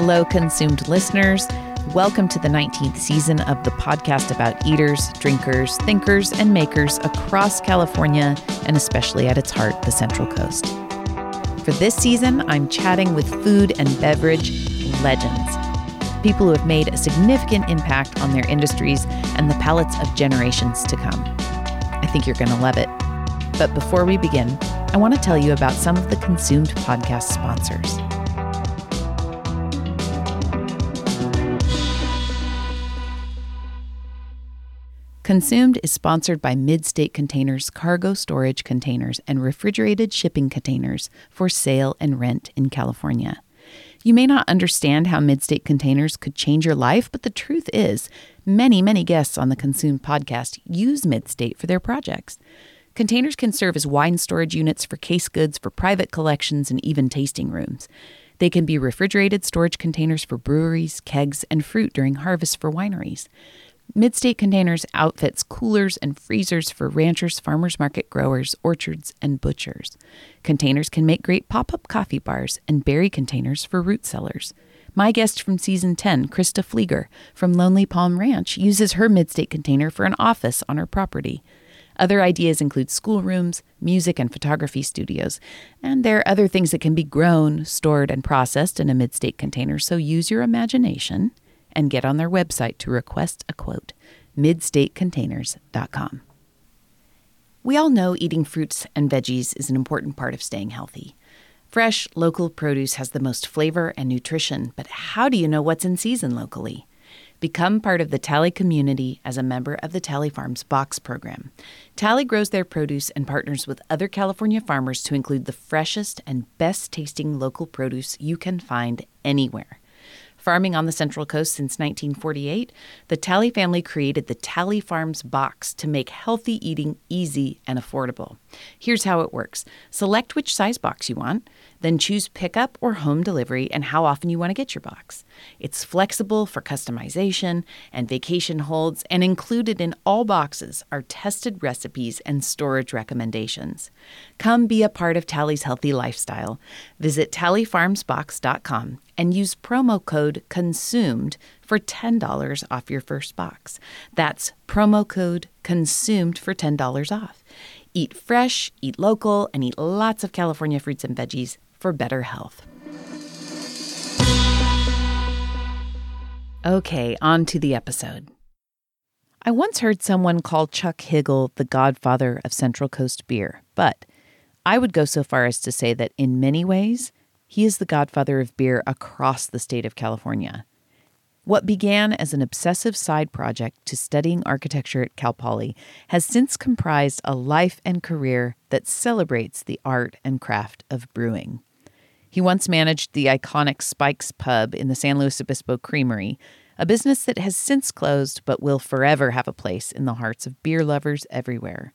Hello, consumed listeners. Welcome to the 19th season of the podcast about eaters, drinkers, thinkers, and makers across California, and especially at its heart, the Central Coast. For this season, I'm chatting with food and beverage legends, people who have made a significant impact on their industries and the palates of generations to come. I think you're going to love it. But before we begin, I want to tell you about some of the Consumed podcast sponsors. Consumed is sponsored by Midstate Containers cargo storage containers and refrigerated shipping containers for sale and rent in California. You may not understand how Midstate Containers could change your life, but the truth is, many, many guests on the Consumed podcast use Midstate for their projects. Containers can serve as wine storage units for case goods for private collections and even tasting rooms. They can be refrigerated storage containers for breweries, kegs, and fruit during harvest for wineries. Midstate Containers outfits coolers and freezers for ranchers, farmers market growers, orchards, and butchers. Containers can make great pop up coffee bars and berry containers for root cellars. My guest from season 10, Krista Flieger from Lonely Palm Ranch, uses her Midstate container for an office on her property. Other ideas include schoolrooms, music and photography studios, and there are other things that can be grown, stored, and processed in a Midstate container, so use your imagination and get on their website to request a quote midstatecontainers.com. We all know eating fruits and veggies is an important part of staying healthy. Fresh, local produce has the most flavor and nutrition, but how do you know what's in season locally? Become part of the Talley community as a member of the Talley Farms Box program. Talley grows their produce and partners with other California farmers to include the freshest and best tasting local produce you can find anywhere. Farming on the Central Coast since 1948, the Talley family created the Talley Farms box to make healthy eating easy and affordable. Here's how it works select which size box you want, then choose pickup or home delivery and how often you want to get your box. It's flexible for customization and vacation holds, and included in all boxes are tested recipes and storage recommendations. Come be a part of Talley's healthy lifestyle. Visit talleyfarmsbox.com and use promo code CONSUMED for $10 off your first box. That's promo code CONSUMED for $10 off. Eat fresh, eat local, and eat lots of California fruits and veggies for better health. Okay, on to the episode. I once heard someone call Chuck Hiigel the godfather of Central Coast beer, but I would go so far as to say that in many ways, he is the godfather of beer across the state of California. What began as an obsessive side project to studying architecture at Cal Poly has since comprised a life and career that celebrates the art and craft of brewing. He once managed the iconic Spike's Pub in the San Luis Obispo Creamery, a business that has since closed but will forever have a place in the hearts of beer lovers everywhere.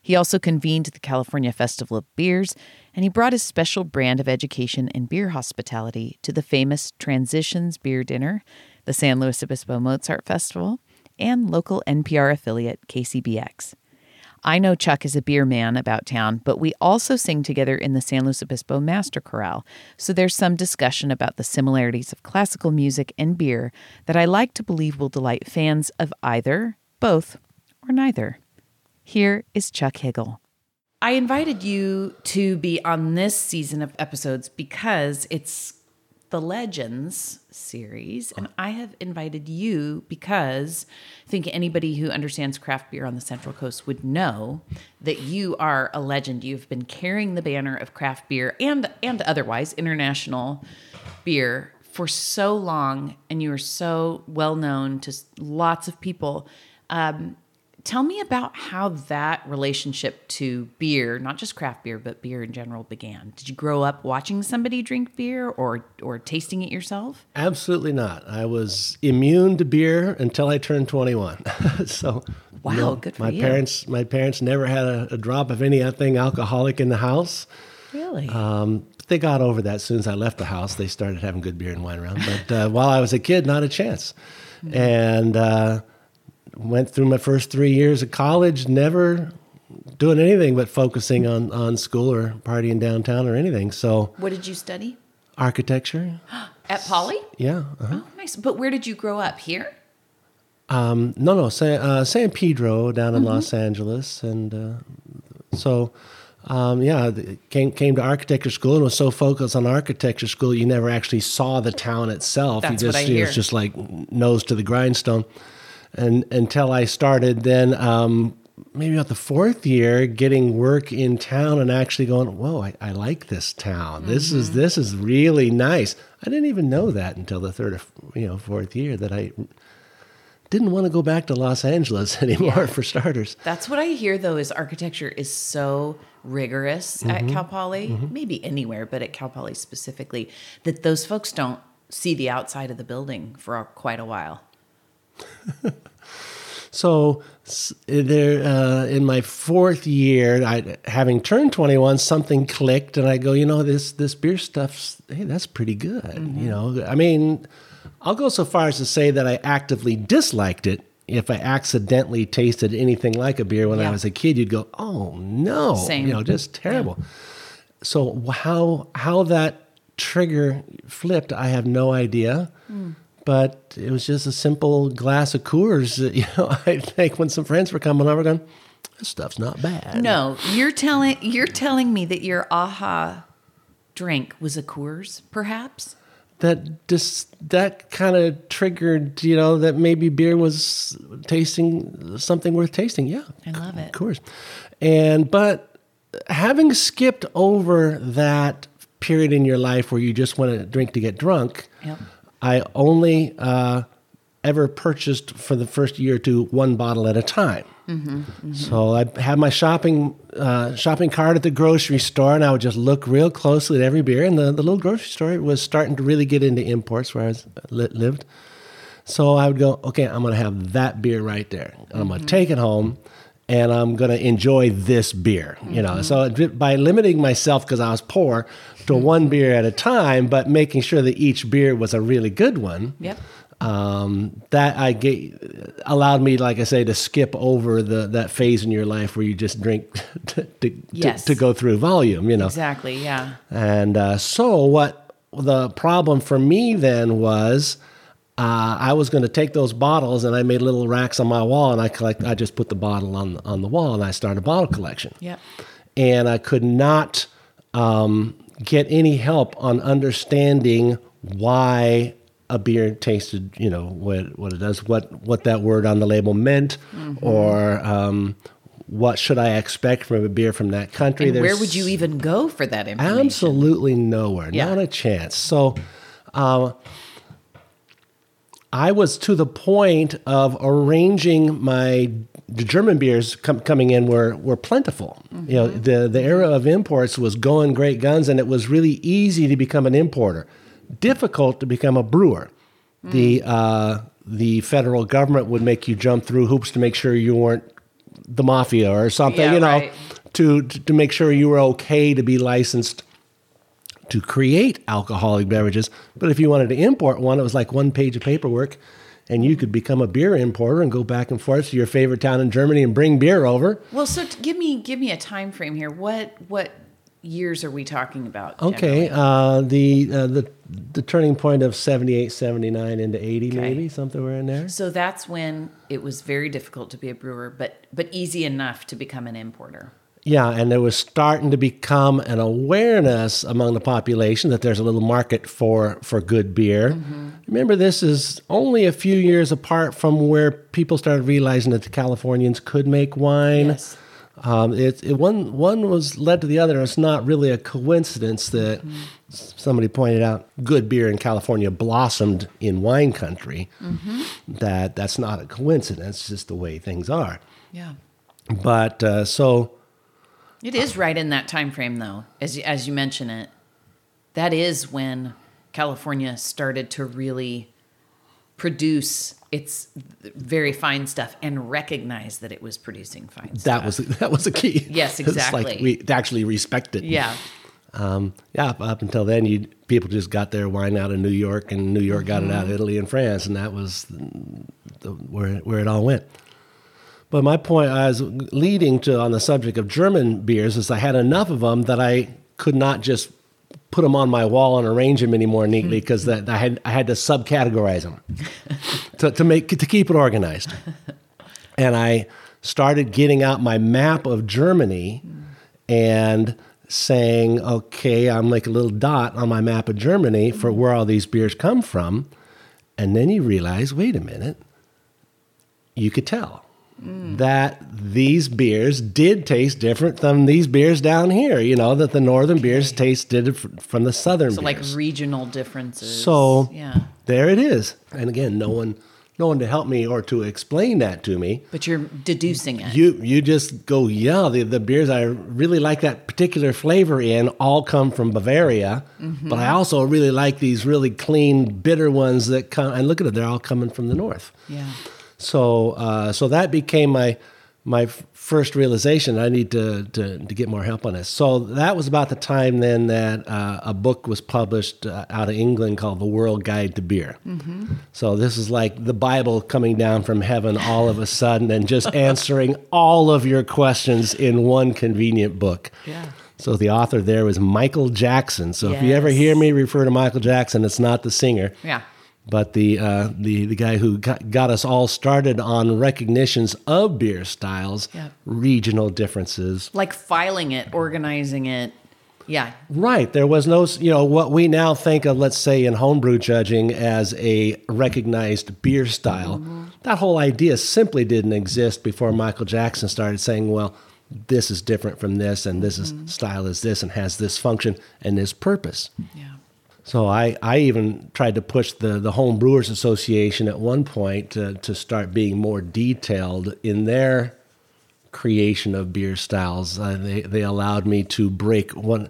He also convened the California Festival of Beers, and he brought his special brand of education and beer hospitality to the famous Transitions Beer Dinner, the San Luis Obispo Mozart Festival, and local NPR affiliate KCBX. I know Chuck is a beer man about town, but we also sing together in the San Luis Obispo Master Chorale, so there's some discussion about the similarities of classical music and beer that I like to believe will delight fans of either, both, or neither. Here is Chuck Hiigel. I invited you to be on this season of episodes because it's the Legends series, and I have invited you because I think anybody who understands craft beer on the Central Coast would know that you are a legend. You've been carrying the banner of craft beer and and otherwise international beer for so long, and you are so well known to lots of people. Um, Tell me about how that relationship to beer, not just craft beer, but beer in general, began. Did you grow up watching somebody drink beer or, or tasting it yourself? Absolutely not. I was immune to beer until I turned 21. so, wow, no, good for my you. parents, my parents never had a, a, drop of anything alcoholic in the house. Really? Um, they got over that as soon as I left the house. They started having good beer and wine around. But uh, while I was a kid, not a chance. Mm-hmm. And uh, went through my first three years of college, never doing anything but focusing on, on school or partying downtown or anything. So, what did you study? architecture. At Poly? Yeah. Uh-huh. Oh, nice. But where did you grow up? Here? Um, no, no, San, uh, San Pedro down in Los Angeles, and uh, so um, yeah, came came to architecture school and was so focused on architecture school, you never actually saw the town itself. That's you what just I you know, hear. it's just like nose to the grindstone, and until I started then. Um, Maybe about the fourth year, getting work in town and actually going, whoa, I, I like this town. This is Mm-hmm. this is really nice. I didn't even know that until the third or you know fourth year that I didn't want to go back to Los Angeles anymore for starters. That's what I hear though is architecture is so rigorous Mm-hmm. at Cal Poly, maybe anywhere, but at Cal Poly specifically, that those folks don't see the outside of the building for quite a while. So there, uh, in my fourth year, I, having turned 21, something clicked, and I go, you know, this this beer stuff's hey, that's pretty good. You know, I mean, I'll go so far as to say that I actively disliked it. If I accidentally tasted anything like a beer when I was a kid, you'd go, "Oh no!" Same. You know, just terrible. So how how that trigger flipped, I have no idea. But it was just a simple glass of Coors that you know I think when some friends were coming over, going, "This stuff's not bad." No, you're telling you're telling me that your aha drink was a Coors, perhaps? that just that kind of triggered, you know, that maybe beer was tasting something worth tasting. Yeah, I love it. Of course. And but having skipped over that period in your life where you just want to drink to get drunk, Yep. I only uh, ever purchased for the first year or two one bottle at a time. So I had my shopping uh, shopping cart at the grocery store, and I would just look real closely at every beer. And the, the little grocery store was starting to really get into imports where I was, li- lived. So I would go, okay, I'm going to have that beer right there. And I'm going to take it home and I'm going to enjoy this beer, you know. So by limiting myself because I was poor to one beer at a time, but making sure that each beer was a really good one. Yep. Um, that I get, allowed me, like I say, to skip over the that phase in your life where you just drink to, to, Yes. to, to go through volume, you know. Exactly, yeah. And uh, so, what the problem for me then was, uh, I was going to take those bottles and I made little racks on my wall, and I collect. I just put the bottle on on the wall, and I started a bottle collection. Yep. And I could not um, get any help on understanding why a beer tasted, you know, what what it does, what what that word on the label meant, or um, what should I expect from a beer from that country. And where would you even go for that information? Absolutely nowhere, Yeah. not a chance. So, uh, I was to the point of arranging my the German beers com- coming in were were plentiful. You know, the the era of imports was going great guns, and it was really easy to become an importer. Difficult to become a brewer. The uh, the federal government would make you jump through hoops to make sure you weren't the mafia or something. Yeah, you know, right. to to make sure you were okay to be licensed to create alcoholic beverages. But if you wanted to import one, it was like one page of paperwork, and you could become a beer importer and go back and forth to your favorite town in Germany and bring beer over. Well, so t- give me give me a time frame here. What what years are we talking about? Okay, uh, the uh, the the turning point of 78, 79 into 80 maybe, somewhere in there. So that's when it was very difficult to be a brewer, but but easy enough to become an importer. Yeah, and there was starting to become an awareness among the population that there's a little market for for good beer. Remember, this is only a few years apart from where people started realizing that the Californians could make wine. Yes. Um, it, it one one was led to the other. It's not really a coincidence that s- somebody pointed out good beer in California blossomed in wine country. That that's not a coincidence. It's just the way things are. Yeah. But uh, so. It is right in that time frame, though, as you, as you mention it. That is when California started to really produce its very fine stuff and recognize that it was producing fine stuff. That was that was a key. Yes, It's exactly. like we actually respect it. yeah, Um, yeah. up- until then, you people just got their wine out of New York, and New York got it out of Mm-hmm. Italy and France, and that was the, where where it all went. But my point I was leading to on the subject of German beers is I had enough of them that I could not just put them on my wall and arrange them any more neatly mm-hmm. because that I had I had to subcategorize them to, to make to keep it organized. And I started getting out my map of Germany mm. and saying, okay, I'm like a little dot on my map of Germany for mm-hmm. where all these beers come from. And then you realize, wait a minute, you could tell that these beers did taste different than these beers down here. You know, that the northern beers taste different from the southern So like regional differences. So yeah. there it is. And again, no one no one to help me or to explain that to me. But you're deducing it. You you just go, yeah, the, the beers I really like that particular flavor in all come from Bavaria. Mm-hmm. But I also really like these really clean, bitter ones that come and look at it, they're all coming from the north. yeah. So uh, so that became my my first realization. I need to, to to get more help on this. So that was about the time then that uh, a book was published uh, out of England called The World Guide to Beer. So this is like the Bible coming down from heaven all of a sudden and just answering all of your questions in one convenient book. Yeah. So the author there was Michael Jackson. So if you ever hear me refer to Michael Jackson, it's not the singer Yeah. But the uh, the the guy who got, got us all started on recognitions of beer styles, Yeah. regional differences. Like filing it, organizing it. Yeah. Right, there was no you know what we now think of, let's say in homebrew judging as a recognized beer style. That whole idea simply didn't exist before Michael Jackson started saying, well. This is different from this, and this is style is this, and has this function and this purpose. Yeah. So I, I even tried to push the, the Home Brewers Association at one point to, to start being more detailed in their creation of beer styles. Uh, they, they allowed me to break one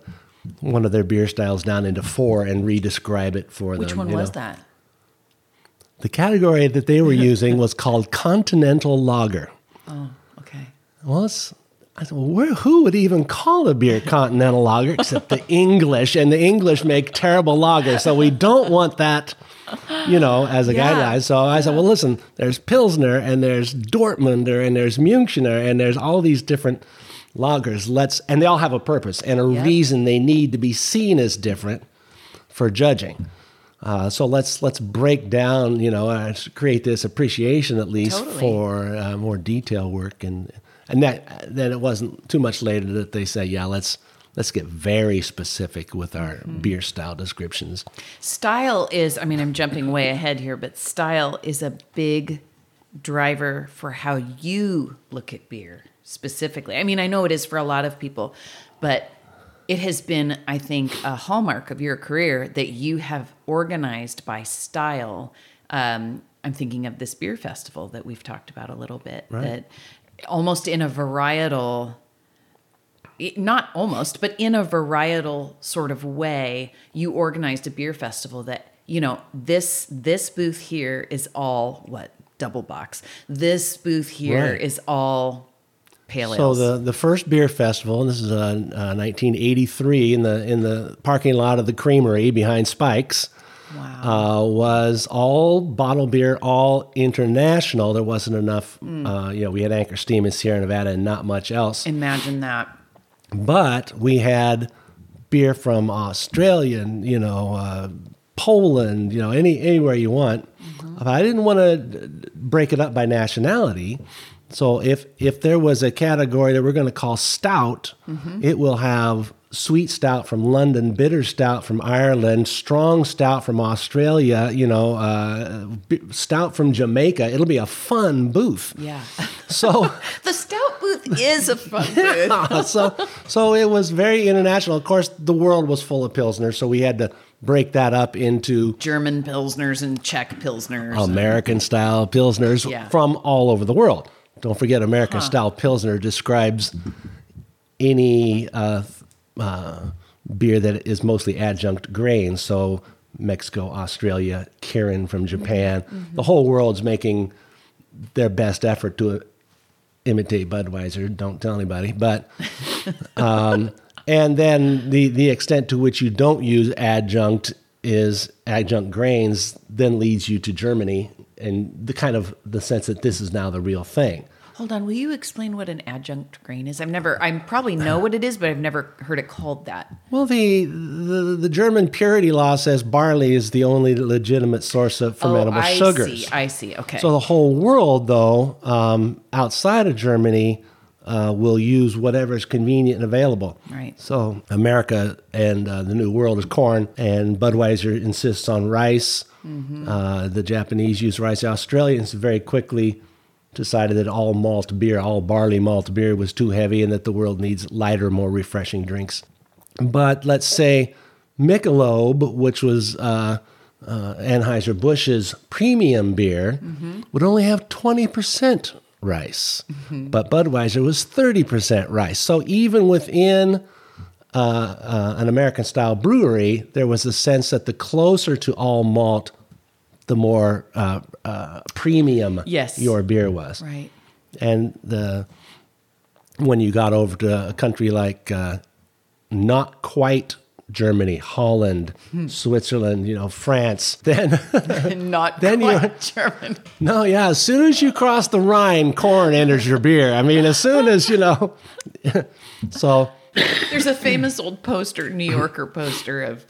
one of their beer styles down into four and re-describe it for Which them. Which one was know. that? The category that they were using was called Continental Lager. Oh, okay. Well, it's, I said, well, where, who would even call a beer continental lager except the English? And the English make terrible lager, so we don't want that, you know, as a Yeah. guideline. So I said, well, listen, there's Pilsner and there's Dortmunder and there's Münchener and there's all these different lagers. Let's and they all have a purpose and a Yep. reason they need to be seen as different for judging. Uh, so let's let's break down, you know, uh, create this appreciation at least Totally. for uh, more detail work, and and that then it wasn't too much later that they say, yeah, let's let's get very specific with our Mm-hmm. beer style descriptions. Style is, I mean, I'm jumping way ahead here, but style is a big driver for how you look at beer specifically. I mean, I know it is for a lot of people, but it has been, I think, a hallmark of your career that you have organized by style. Um, I'm thinking of this beer festival that we've talked about a little bit, Right. that almost in a varietal not almost, but in a varietal sort of way, you organized a beer festival that you know this this booth here is all what doppelbocks. This booth here Right. is all pale So ales. the the first beer festival, and this is uh, uh, 1983 in the in the parking lot of the Creamery behind Spikes. Wow. uh, was all bottle beer, all international. There wasn't enough. Hmm. Uh, you know, we had Anchor Steam in Sierra Nevada and not much else. Imagine that. But we had beer from Australia and you know uh, Poland. You know, any anywhere you want. But I didn't want to break it up by nationality. So if if there was a category that we're going to call stout, it will have sweet stout from London, bitter stout from Ireland, strong stout from Australia. You know, uh, stout from Jamaica. It'll be a fun booth. Yeah. So. the stout booth is a fun booth. so so it was very international. Of course, the world was full of pilsners, so we had to break that up into German pilsners and Czech pilsners. American style pilsners Yeah. from all over the world. Don't forget, American style pilsner describes any uh, uh, beer that is mostly adjunct grain. So Mexico, Australia, Kirin from Japan, the whole world's making their best effort to imitate Budweiser. Don't tell anybody, but um, and then the the extent to which you don't use adjunct is adjunct grains then leads you to Germany and the kind of the sense that this is now the real thing. Hold on, will you explain what an adjunct grain is? I've never, I probably know what it is, but I've never heard it called that. Well, the, the the German purity law says barley is the only legitimate source of fermentable oh, I sugars. see. I see. Okay. So the whole world, though, um, outside of Germany, uh, will use whatever is convenient and available. Right. So America and uh, the New World is corn, and Budweiser insists on rice. Uh, the Japanese use rice. The Australians very quickly decided that all malt beer, all barley malt beer, was too heavy, and that the world needs lighter, more refreshing drinks. But let's say Michelob, which was uh, uh, Anheuser Busch's premium beer, would only have twenty percent rice, but Budweiser was thirty percent rice. So even within uh, uh, an American style brewery, there was a sense that the closer to all malt, the more uh, uh, premium Yes. your beer was. right. And the when you got over to a country like uh, not quite Germany, Holland, Hmm. Switzerland, you know, France, then Not Then you- quite German. no, yeah, as soon as you cross the Rhine, corn enters your beer. I mean, as soon as you know, so There's a famous old poster, New Yorker poster of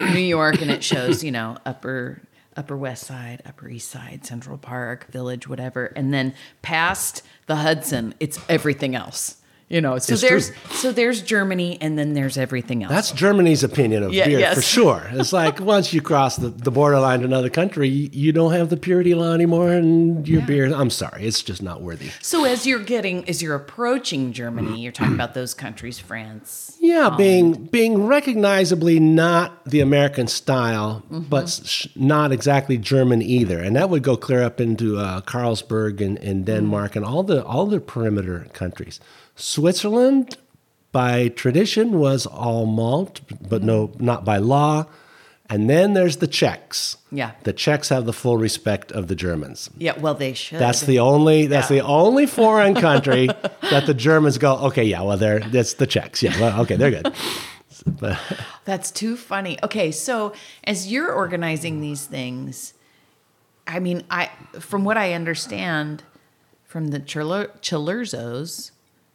New York, and it shows, you know, upper Upper West Side, Upper East Side, Central Park, Village, whatever, and then past the Hudson, it's everything else. You know, so It's there's true. so there's Germany, and then there's everything else. That's Germany's opinion of Yeah, beer yes. for sure. It's like once you cross the, the borderline to another country, you, you don't have the purity law anymore, and your Yeah. beer. I'm sorry, it's just not worthy. so as you're getting as you're approaching Germany, you're talking about those countries, France. Yeah, being being recognizably not the American style, Mm-hmm. but sh- not exactly German either, and that would go clear up into uh, Carlsberg and, and Denmark and all the all the perimeter countries. Switzerland, by tradition, was all malt, but no, not by law. And then there's the Czechs. Yeah. the Czechs have the full respect of the Germans. Yeah, well they should. That's the only that's Yeah. the only foreign country that the Germans go, okay, yeah, well they're that's the Czechs. Yeah, well, okay, they're good. But That's too funny. Okay, so as you're organizing these things, I mean, I from what I understand from the Chiller- Cilurzos,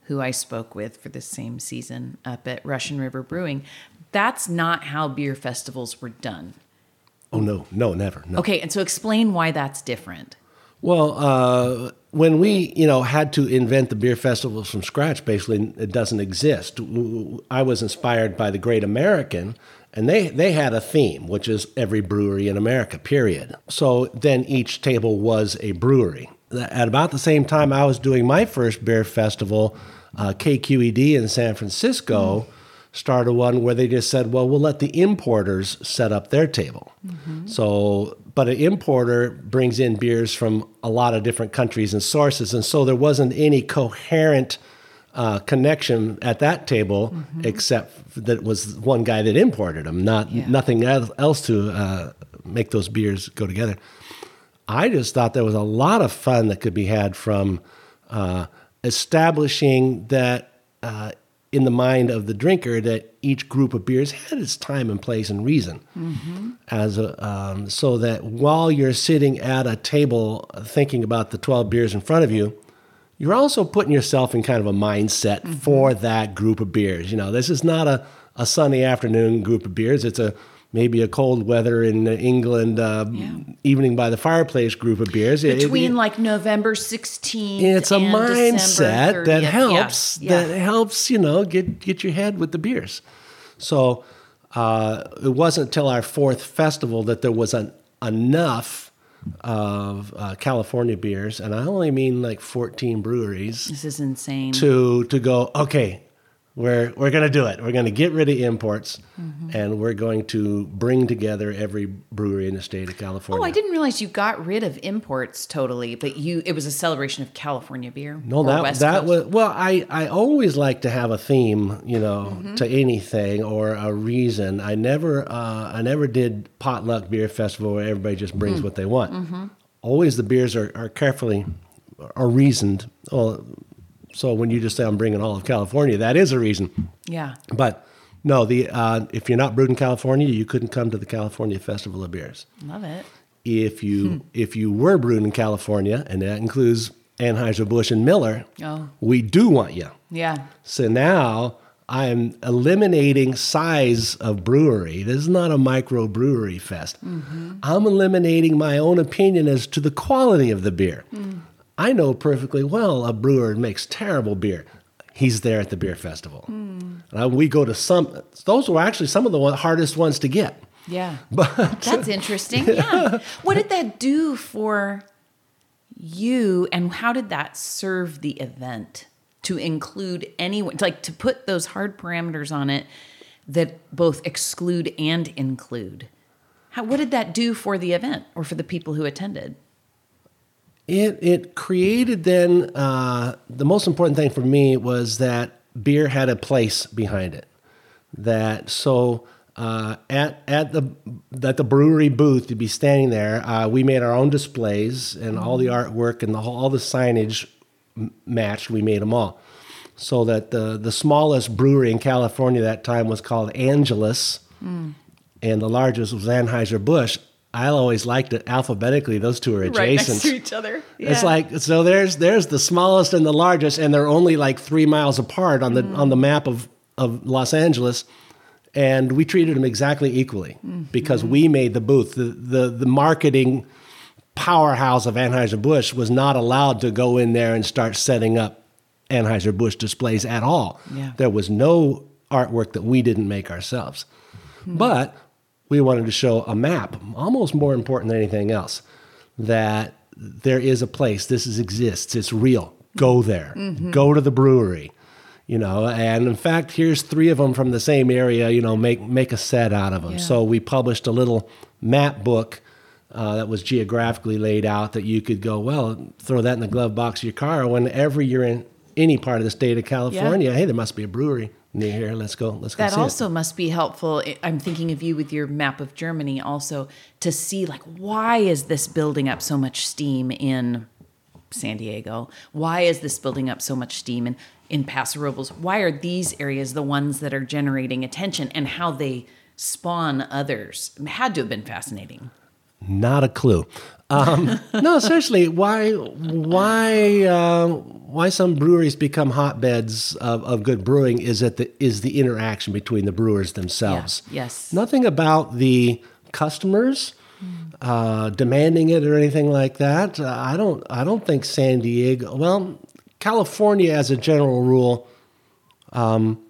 who I spoke with for the same season up at Russian River Brewing, that's not how beer festivals were done. oh no, no, never. No. Okay, and so explain why that's different. Well, uh, when we, you know, had to invent the beer festivals from scratch, basically it doesn't exist. I was inspired by the Great American, and they they had a theme, which is every brewery in America. Period. So then each table was a brewery. At about the same time, I was doing my first beer festival, uh, KQED in San Francisco. Started one where they just said, "Well, we'll let the importers set up their table." So, but an importer brings in beers from a lot of different countries and sources, and so there wasn't any coherent uh, connection at that table, except that it was one guy that imported them, not Yeah. nothing else to uh, make those beers go together. I just thought there was a lot of fun that could be had from uh, establishing that uh, in the mind of the drinker that each group of beers had its time and place and reason, as a, um, so that while you're sitting at a table thinking about the twelve beers in front of you, you're also putting yourself in kind of a mindset for that group of beers. You know, this is not a, a sunny afternoon group of beers. It's a maybe a cold weather in England uh, evening by the fireplace group of beers. It- it- Between like November 16th it's a and mindset that helps Yeah, yeah. that helps you know get get your head with the beers so uh, it wasn't until our fourth festival that there was an, enough of uh, california beers and i only mean like 14 breweries This is insane. to to go okay we're we're going to do it we're going to get rid of imports Mm-hmm. and we're going to bring together every brewery in the state of california Oh, I didn't realize you got rid of imports totally, but you it was a celebration of California beer. No, that West that Coast. was well. I I always like to have a theme, you know, Mm-hmm. to anything or a reason. I never uh, I never did potluck beer festival where everybody just brings what they want. Mm-hmm. Always the beers are, are carefully are reasoned. Well, so when you just say I'm bringing all of California, that is a reason. Yeah. But no, the uh, if you're not brewed in California, you couldn't come to the California Festival of Beers Love it. if you Hmm. if you were brewed in California, and that includes Anheuser-Busch and Miller, Oh. we do want you. Yeah. So now I'm eliminating size of brewery. This is not a microbrewery fest. I'm eliminating my own opinion as to the quality of the beer. I know perfectly well a brewer makes terrible beer. He's there at the beer festival. Uh, we go to some; those were actually some of the one, hardest ones to get. Yeah. But That's interesting. Yeah. What did that do for you and how did that serve the event to include anyone like to put those hard parameters on it that both exclude and include? How, what did that do for the event or for the people who attended? It it created then uh, the most important thing for me was that beer had a place behind it. That so uh, at at the at the brewery booth to be standing there, uh, we made our own displays and all the artwork and the whole, all the signage m- matched. We made them all, so that the the smallest brewery in California that time was called Angeles, and the largest was Anheuser Busch. I always liked it alphabetically; those two are adjacent. right next To each other. It's like so there's there's the smallest and the largest, and they're only like three miles apart on the mm. on the map of of Los Angeles, and we treated them exactly equally mm-hmm. because we made the booth. The the the marketing powerhouse of Anheuser Busch was not allowed to go in there and start setting up Anheuser Busch displays at all. Yeah. There was no artwork that we didn't make ourselves, hmm. but we wanted to show a map, almost more important than anything else, that there is a place. This is, exists. It's real. Go there. Go to the brewery. You know, and in fact, here's three of them from the same area. You know, make make a set out of them. Yeah. So we published a little map book uh, that was geographically laid out that you could go, well, throw that in the glove box of your car. Whenever you're in any part of the state of California, hey, there must be a brewery here. Let's go. Let's go. That see it. also must be helpful. I'm thinking of you with your map of Germany also to see like why is this building up so much steam in San Diego? Why is this building up so much steam in in Paso Robles? Why are these areas the ones that are generating attention and how they spawn others? It had to have been fascinating. Not a clue. Um, no, seriously, why why uh, why some breweries become hotbeds of, of good brewing is that the is the interaction between the brewers themselves. Yeah, yes. Nothing about the customers uh, demanding it or anything like that. Uh, I don't I don't think San Diego. Well, California, as a general rule, um,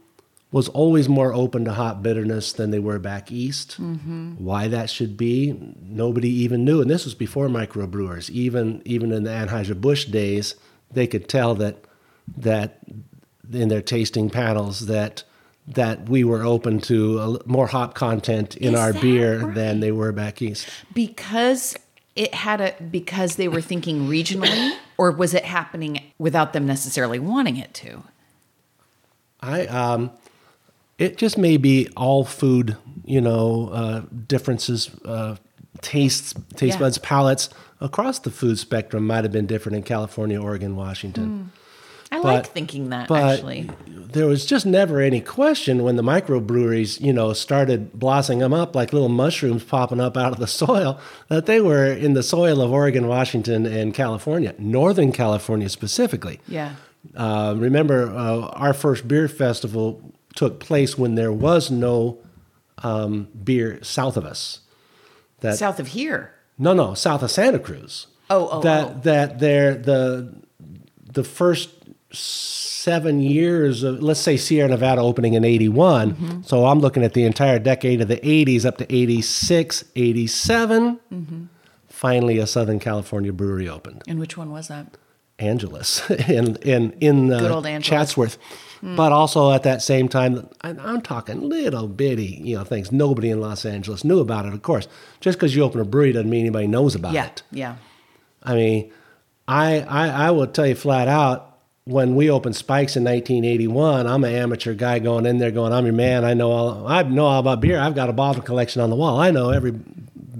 was always more open to hop bitterness than they were back east. Why that should be, nobody even knew. And this was before microbrewers. Even even in the Anheuser Busch days, they could tell that that in their tasting panels that that we were open to a, more hop content in Is our beer right? than they were back east. Because it had a because they were thinking regionally or was it happening without them necessarily wanting it to? I um, it just may be all food, you know, uh, differences, uh, tastes, taste Yeah. buds, palates across the food spectrum might have been different in California, Oregon, Washington. I But- like thinking that But actually. there was just never any question when the microbreweries, you know, started blossoming them up like little mushrooms popping up out of the soil that they were in the soil of Oregon, Washington, and California, Northern California specifically. Yeah. Uh, remember, uh, our first beer festival took place when there was no um, beer south of us. That South of here. no, no, south of Santa Cruz. Oh, oh, that oh. that there the the first seven years of let's say Sierra Nevada opening in 81. Mm-hmm. So I'm looking at the entire decade of the 80s up to 86, 87. Mm-hmm. Finally, a Southern California brewery opened. And which one was that? Angeles in in in uh, Good old Angeles. Chatsworth. But also at that same time, I- I'm talking little bitty, you know, things. Nobody in Los Angeles knew about it. Of course, just because you open a brewery doesn't mean anybody knows about Yeah. it. Yeah. I mean, I, I I will tell you flat out. When we opened Spikes in 1981, I'm an amateur guy going in there, going, "I'm your man. I know all. I know all about beer. I've got a bottle collection on the wall. I know every.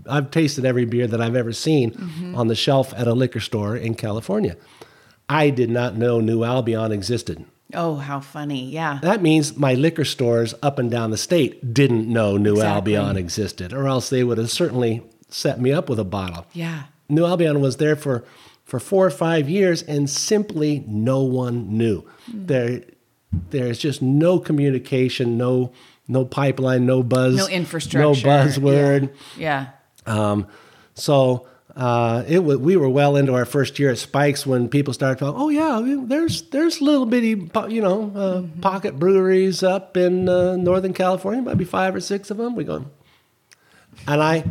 I've tasted every beer that I've ever seen on the shelf at a liquor store in California. I did not know New Albion existed. Oh, how funny. Yeah. That means my liquor stores up and down the state didn't know New Exactly. Albion existed, or else they would have certainly set me up with a bottle. Yeah. New Albion was there for for four or five years, and simply no one knew. There, there's just no communication, no no pipeline, no buzz, No infrastructure, no buzzword. Yeah. Um, so uh, it wa we were well into our first year at Spikes when people started talking. Oh yeah, there's there's little bitty po- you know uh, pocket breweries up in uh, Northern California, maybe five or six of them. We go, and I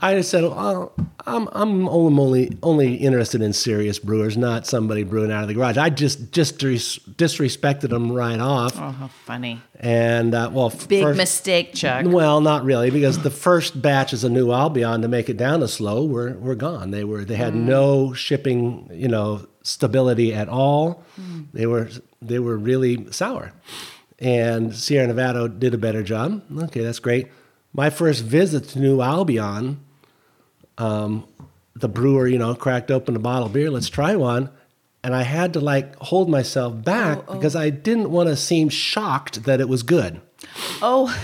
I just said, oh, I'm I'm only only interested in serious brewers, not somebody brewing out of the garage. I just just dis- disrespected them right off, Oh, how funny. and uh, well, Big first- mistake, Chuck. well, not really, because the first batches of New Albion to make it down to SLO were were gone. They were they had no shipping, you know, stability at all. They were they were really sour, and Sierra Nevada did a better job. Okay, that's great. My first visit to New Albion, um, the brewer, you know, cracked open a bottle of beer. Let's try one. And I had to like hold myself back because I didn't want to seem shocked that it was good Oh.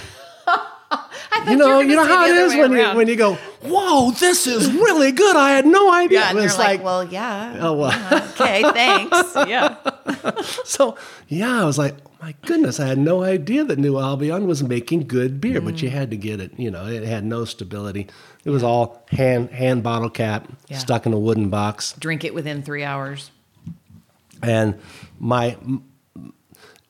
You know, you, know how it is when you when you go, "Whoa, this is really good! I had no idea." yeah, and it's you're like, well, yeah. oh well. okay, thanks. Yeah. so yeah, I was like, oh, "My goodness, I had no idea that New Albion was making good beer." But Mm. you had to get it. You know, it had no stability. It was all hand hand bottle cap Yeah. stuck in a wooden box. Drink it within three hours. and my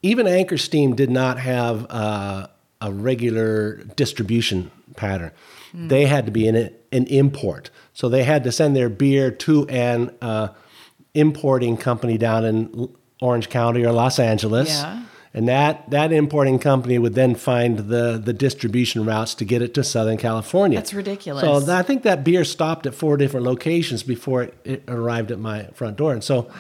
even Anchor Steam did not have uh, a regular distribution pattern. They had to be in a, an import, so they had to send their beer to an uh, importing company down in Orange County or Los Angeles. Yeah. And that, that importing company would then find the, the distribution routes to get it to Southern California. That's ridiculous. So th- I think that beer stopped at four different locations before it, it arrived at my front door. And so,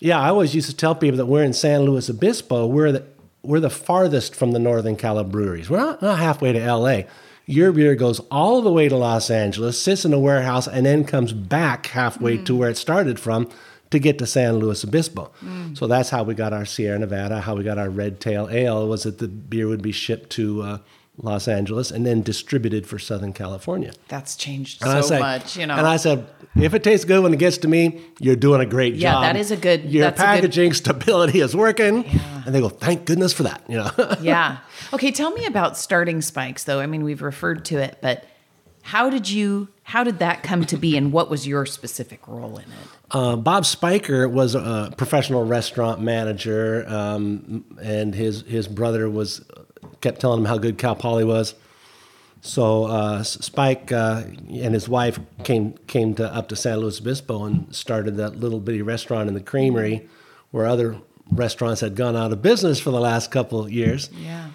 yeah, I always used to tell people that we're in San Luis Obispo. We're the we're the farthest from the Northern Cali breweries. We're not, not halfway to L.A. Your beer goes all the way to Los Angeles, sits in a warehouse, and then comes back halfway to where it started from to get to San Luis Obispo. So that's how we got our Sierra Nevada, how we got our Red Tail Ale, was that the beer would be shipped to uh, Los Angeles and then distributed for Southern California. That's changed And so say- much, you know. And I said, if it tastes good when it gets to me, you're doing a great Yeah, job. Yeah, that is a good- Your that's a good- packaging stability is working. Yeah. And they go, thank goodness for that. You know. yeah. Okay, tell me about starting spikes though. I mean, we've referred to it, but how did you how did that come to be and what was your specific role in it? Uh, Bob Spiker was a professional restaurant manager, um, and his his brother was kept telling him how good Cal Poly was. So uh, Spike uh, and his wife came came to up to San Luis Obispo and started that little bitty restaurant in the Creamery, where other restaurants had gone out of business for the last couple of years. Yeah.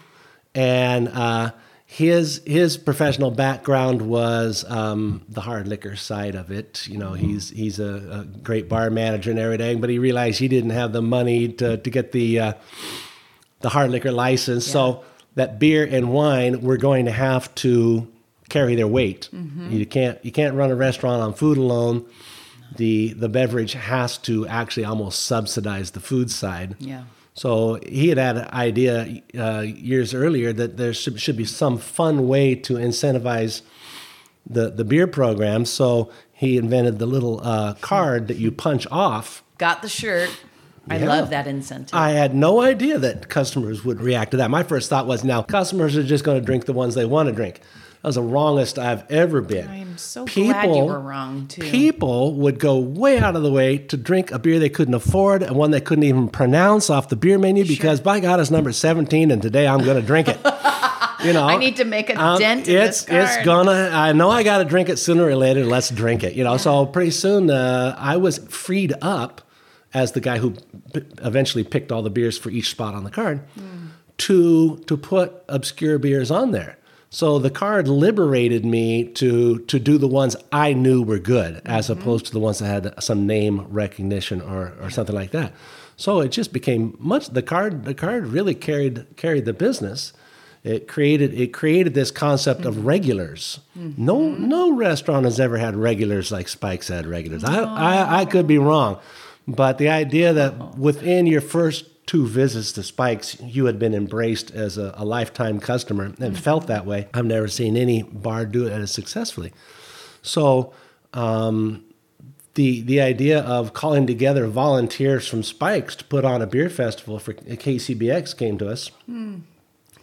and uh, his his professional background was um, the hard liquor side of it. You know, he's he's a, a great bar manager and everything, but he realized he didn't have the money to to get the uh, the hard liquor license. So that beer and wine were going to have to carry their weight. You can't you can't run a restaurant on food alone. The the beverage has to actually almost subsidize the food side. Yeah. So he had had an idea uh, years earlier that there should, should be some fun way to incentivize the, the beer program. So he invented the little uh, card that you punch off. Got the shirt. I Yeah. love that incentive. I had no idea that customers would react to that. My first thought was, now customers are just going to drink the ones they want to drink. That was the wrongest I've ever been. I am so glad you were wrong, too. People would go way out of the way to drink a beer they couldn't afford and one they couldn't even pronounce off the beer menu because, by God, it's number 17 and today I'm going to drink it. You know, I need to make a um, dent in it's this card. it's gonna. I know I got to drink it sooner or later. Let's drink it. You know. So pretty soon, uh, I was freed up as the guy who p- eventually picked all the beers for each spot on the card hmm. to to put obscure beers on there. So the card liberated me to to do the ones I knew were good, as mm-hmm. opposed to the ones that had some name recognition or or something like that. So it just became much. The card the card really carried carried the business. It created it created this concept of mm-hmm. regulars. No mm-hmm. no restaurant has ever had regulars like Spikes had regulars. I, I I could be wrong, but the idea that uh-huh. within your first two visits to Spikes, you had been embraced as a, a lifetime customer and mm-hmm. felt that way. I've never seen any bar do it as successfully. So um, the the idea of calling together volunteers from Spikes to put on a beer festival for KCBX came to us. Hmm.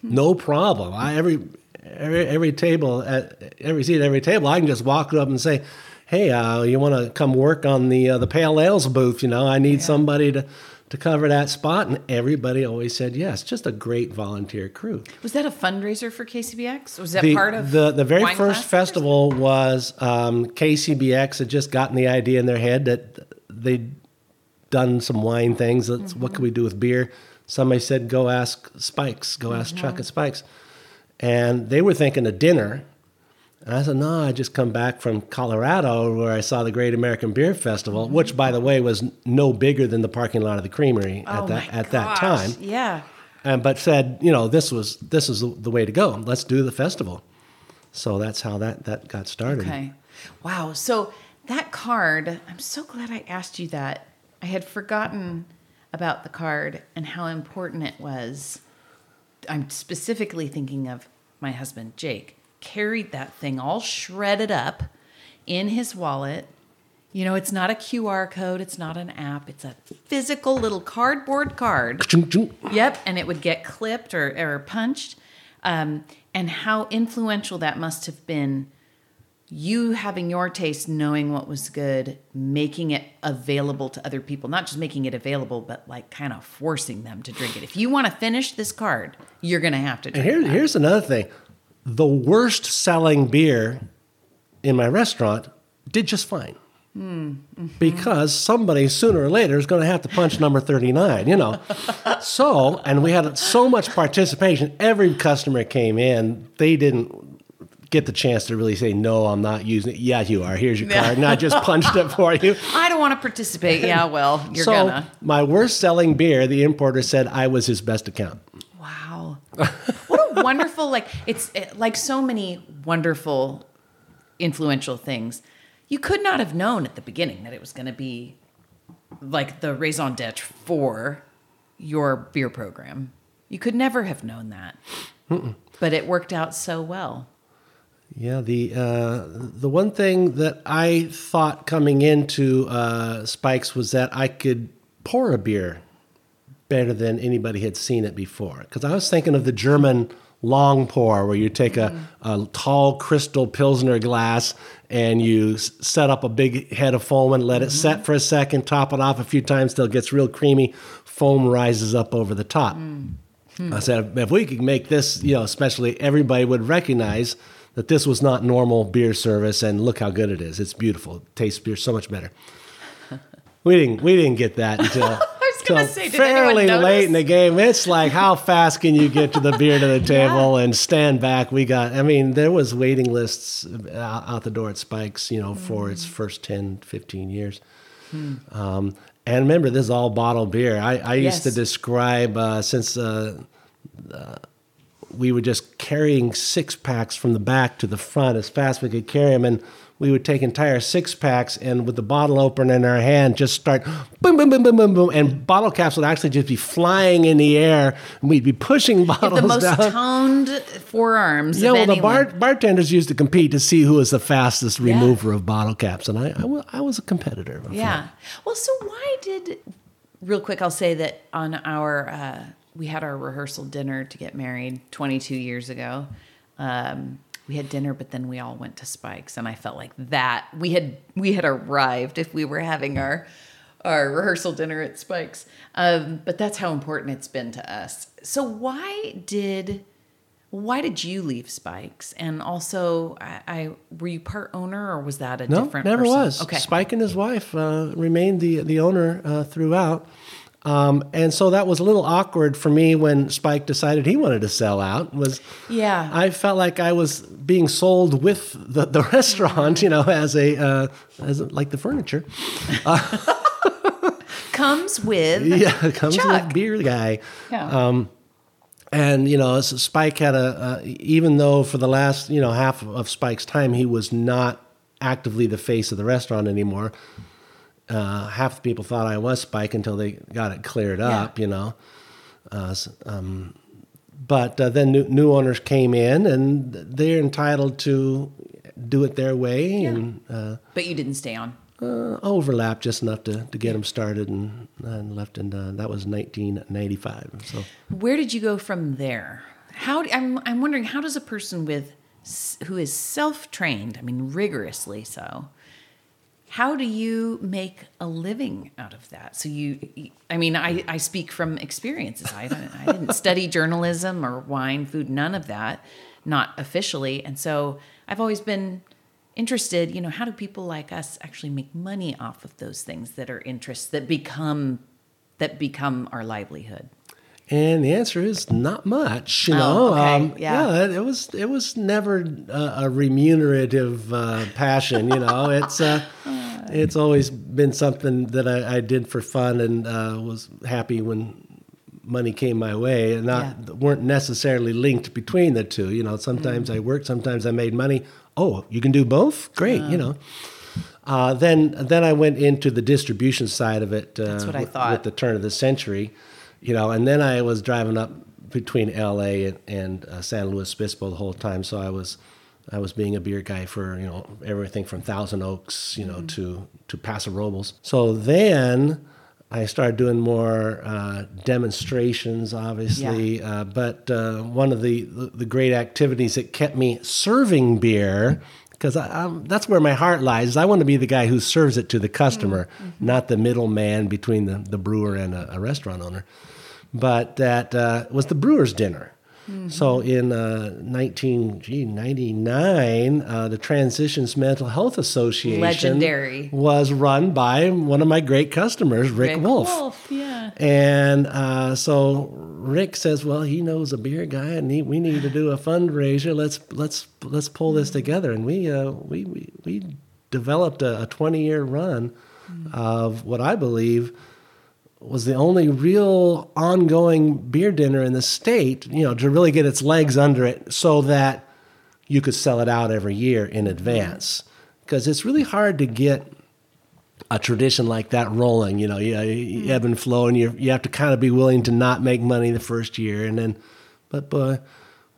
No problem. I, every every every table at every seat at every table, I can just walk up and say, "Hey, uh, you want to come work on the uh, the pale ales booth? You know, I need somebody to." To cover that spot, and everybody always said yes. Just a great volunteer crew. Was that a fundraiser for KCBX? Was that The, part of the the very first festival was um, KCBX had just gotten the idea in their head that they'd done some wine things. Let's, What can we do with beer? Somebody said, "Go ask Spikes. Go ask Chuck at Spikes," and they were thinking a dinner. And I said, "No, I just come back from Colorado where I saw the Great American Beer Festival, which, by the way, was no bigger than the parking lot of the Creamery Oh at that at that time." Yeah. and but said, you know, this was this is the, the way to go. Let's do the festival. So that's how that that got started. Okay. Wow. So that card, I'm so glad I asked you that. I had forgotten about the card and how important it was. I'm specifically thinking of my husband, Jake, carried that thing all shredded up in his wallet. You know, it's not a QR code, it's not an app, it's a physical little cardboard card. Yep, and it would get clipped or, or punched. Um, and how influential that must have been. You having your taste, knowing what was good, making it available to other people, not just making it available, but like kind of forcing them to drink it. If you want to finish this card, you're going to have to And drink here, here's another thing: the worst selling beer in my restaurant did just fine. Because somebody sooner or later is going to have to punch number 39, you know. so, and we had so much participation. Every customer came in, they didn't get the chance to really say, No, I'm not using it. Yeah, you are. Here's your card. And I just punched it for you. I don't want to participate. Yeah, well, you're so, gonna. my worst selling beer, the importer said I was his best account. What a wonderful, like, it's it, like so many wonderful, influential things. You could not have known at the beginning that it was going to be like the raison d'etre for your beer program. You could never have known that. But it worked out so well. Yeah, the uh, the one thing that I thought coming into uh, Spikes was that I could pour a beer better than anybody had seen it before. Because I was thinking of the German long pour, where you take a, a tall crystal pilsner glass and you s- set up a big head of foam and let it mm-hmm. set for a second, top it off a few times till it gets real creamy. Foam rises up over the top. Mm. Hmm. I said, if we could make this, you know, especially everybody would recognize that this was not normal beer service, and look how good it is. It's beautiful. It tastes beer so much better. We didn't we didn't get that until, gonna say, fairly late in the game. It's like how fast can you get to the beer to the table and stand back? We got. I mean, there was waiting lists out, out the door at Spikes, you know, for Mm. its first 10, 15 years. Hmm. Um, and remember, this is all bottled beer. I, I used to describe uh, since uh, uh, we were just carrying six packs from the back to the front as fast as we could carry them, and we would take entire six packs and with the bottle opener in our hand, just start boom, boom, boom, boom, boom, boom, and bottle caps would actually just be flying in the air, and we'd be pushing bottles The most down. toned forearms. Yeah, well, the bar- bartenders used to compete to see who was the fastest remover of bottle caps, and I, I, I was a competitor. Yeah. Well, so why did, real quick, I'll say that on our, uh, we had our rehearsal dinner to get married 22 years ago. Um, we had dinner, but then we all went to Spikes, and I felt like that we had we had arrived if we were having our our rehearsal dinner at Spikes. Um, but that's how important it's been to us. So why did why did you leave Spikes? And also, I, I were you part owner or was that a No, different? never person? was. Okay. Spike and his wife uh, remained the the owner uh, throughout, um, and so that was a little awkward for me when Spike decided he wanted to sell out. Was Yeah. I felt like I was being sold with the, the restaurant, you know, as a uh, as a, like the furniture. comes with Yeah, comes Chuck. with beer guy. Yeah. And you know, Spike had a uh, even though for the last you know half of Spike's time he was not actively the face of the restaurant anymore. Uh, half the people thought I was Spike until they got it cleared up, you know. Uh, um, but uh, then new, new owners came in, and they're entitled to do it their way. And uh, but you didn't stay on. uh, overlapped just enough to, to get them started and, and left. And uh, that was 1995. So Where did you go from there? How I'm I'm wondering how does a person with who is self-trained, I mean rigorously so, how do you make a living out of that? So you, I mean, I, I speak from experiences. I I didn't study journalism or wine, food, none of that, not officially. And so I've always been interested. You know, how do people like us actually make money off of those things that are interests that become that become our livelihood? And the answer is not much. You Oh, know, okay, um, yeah. it, it was it was never a, a remunerative uh, passion. You know, it's uh, it's always been something that I, I did for fun and uh, was happy when money came my way, and not weren't necessarily linked between the two. You know, sometimes I worked, sometimes I made money. Oh, you can do both? Great. You know. Uh, then then I went into the distribution side of it. Uh, That's what I with- thought. With the turn of the century, you know, and then I was driving up between L.A. and, and uh, San Luis Obispo the whole time. So I was I was being a beer guy for you know everything from Thousand Oaks, you know, to to Paso Robles. So then. I started doing more uh, demonstrations, obviously, uh, but uh, one of the, the great activities that kept me serving beer because that's where my heart lies. I want to be the guy who serves it to the customer, not the middleman between the, the brewer and a, a restaurant owner. But that uh, was the brewer's dinner. So in uh, 1999, uh, the Transitions Mental Health Association Legendary. was run by one of my great customers, Rick, Wolf. yeah. And uh, so Rick says, "Well, he knows a beer guy, and he, we need to do a fundraiser. Let's let's let's pull this together." And we uh, we, we we developed a, a twenty year run of what I believe was the only real ongoing beer dinner in the state. You know, to really get its legs under it, so that you could sell it out every year in advance. Because it's really hard to get a tradition like that rolling. You know, you, you ebb and flow, and you you have to kind of be willing to not make money the first year, and then, but uh,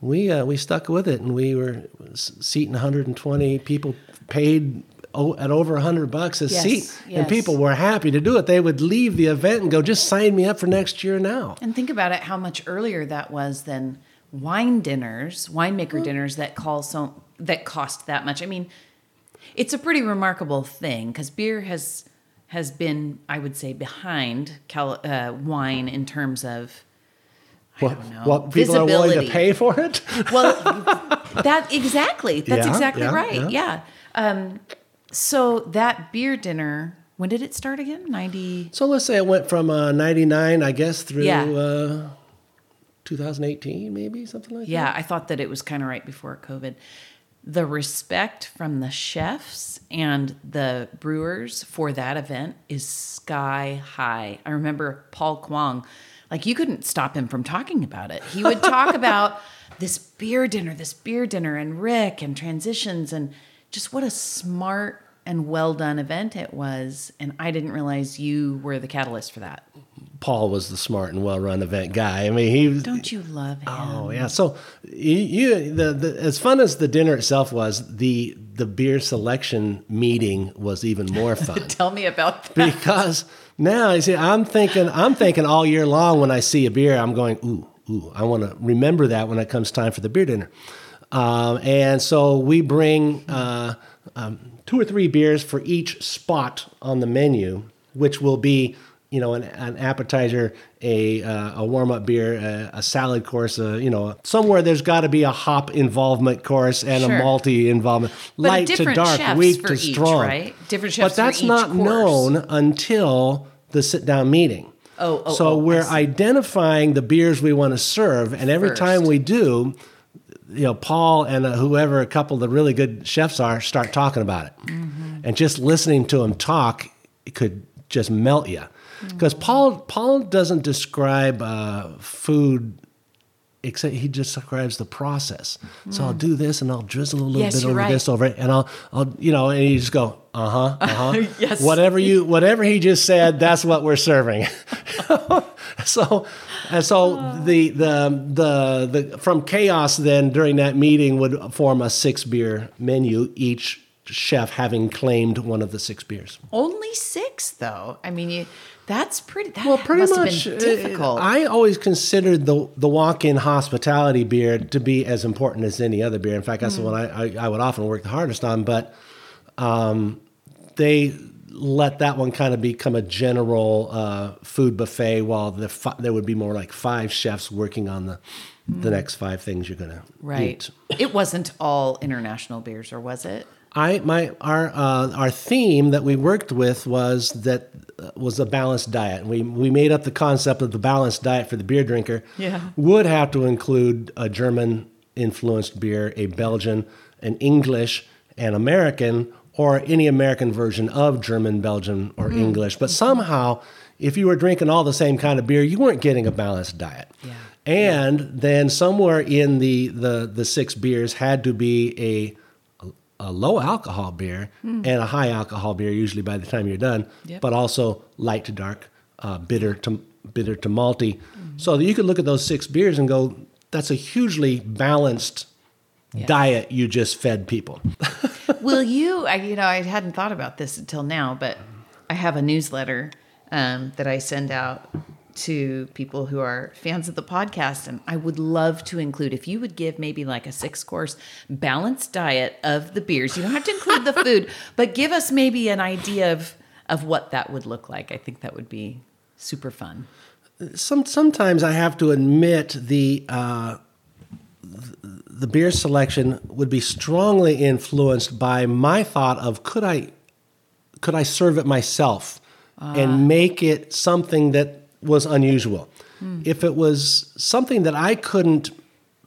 we uh, we stuck with it, and we were seating 120 people, paid at over 100 bucks a Yes, seat, and people were happy to do it. They would leave the event and go, "Just sign me up for next year now." And think about it, how much earlier that was than wine dinners, winemaker dinners that call so that cost that much. I mean, it's a pretty remarkable thing because beer has has been, I would say, behind Cal, uh, wine in terms of What, don't know. what people are willing to Visibility. pay for it? well that exactly that's Yeah, exactly yeah, right yeah. yeah, Um, so that beer dinner when did it start again 90 so let's say it went from uh, 99, I guess, through Yeah. uh, 2018, maybe something like that. Yeah, I thought that it was kind of right before COVID. The respect from the chefs and the brewers for that event is sky high. I remember Paul Kwong, like you couldn't stop him from talking about it. He would talk about this beer dinner, this beer dinner, and Rick and transitions, and just what a smart and well done event it was. And I didn't realize you were the catalyst for that. Paul was the smart and well-run event guy. I mean, he was. Don't you love him? Oh yeah. So you, you the, the as fun as the dinner itself was, the the beer selection meeting was even more fun Tell me about that. because now you see, I'm thinking, I'm thinking all year long when I see a beer, I'm going, ooh, ooh, I want to remember that when it comes time for the beer dinner. Um, and so we bring uh, um, two or three beers for each spot on the menu, which will be, you know, an, an appetizer, a uh, a warm up beer, a, a salad course, uh, you know, somewhere there's got to be a hop involvement course and Sure. a malty involvement, But light to dark, weak to each, strong, right? Different chefs But that's not course. known until the sit down meeting. Oh, oh, so oh, we're identifying the beers we want to serve, and every First. time we do, you know, Paul and uh, whoever a couple of the really good chefs are start talking about it, Mm-hmm. and just listening to them talk could just melt you, because Mm-hmm. Paul Paul doesn't describe uh, food. Except he just describes the process. So I'll do this, and I'll drizzle a little Mm. Yes, bit over right. this over it, and I'll, I'll, you know, and you just go, uh huh, uh huh. Yes. Whatever you, whatever he just said, that's what we're serving. so and so the, the the the from chaos then during that meeting would form a six beer menu each chef having claimed one of the six beers. Only six, though. I mean, you, that's pretty. That Well, pretty much. uh, been difficult. I always considered the the walk in hospitality beer to be as important as any other beer. In fact, that's the one I, I, I would often work the hardest on. But um, they let that one kind of become a general uh, food buffet, while the fi- there would be more like five chefs working on the the next five things you're gonna right. eat. It wasn't all international beers, or was it? I my our uh, our theme that we worked with was that uh, was a balanced diet. We we made up the concept of the balanced diet for the beer drinker. Yeah. would have to include a German influenced beer, a Belgian, an English, an American, or any American version of German, Belgian, or English. But somehow, if you were drinking all the same kind of beer, you weren't getting a balanced diet. Yeah. And then somewhere in the the the six beers had to be a a low alcohol beer and a high alcohol beer usually by the time you're done, Yep. but also light to dark, uh, bitter to bitter to malty, so that you could look at those six beers and go, "That's a hugely balanced diet you just fed people." Will you? I, you know, I hadn't thought about this until now, but I have a newsletter um, that I send out to people who are fans of the podcast, and I would love to include if you would give maybe like a six course balanced diet of the beers. You don't have to include the food, but give us maybe an idea of of what that would look like. I think that would be super fun. Some sometimes I have to admit the. Uh, the beer selection would be strongly influenced by my thought of could I could I serve it myself and make it something that was unusual. If it was something that I couldn't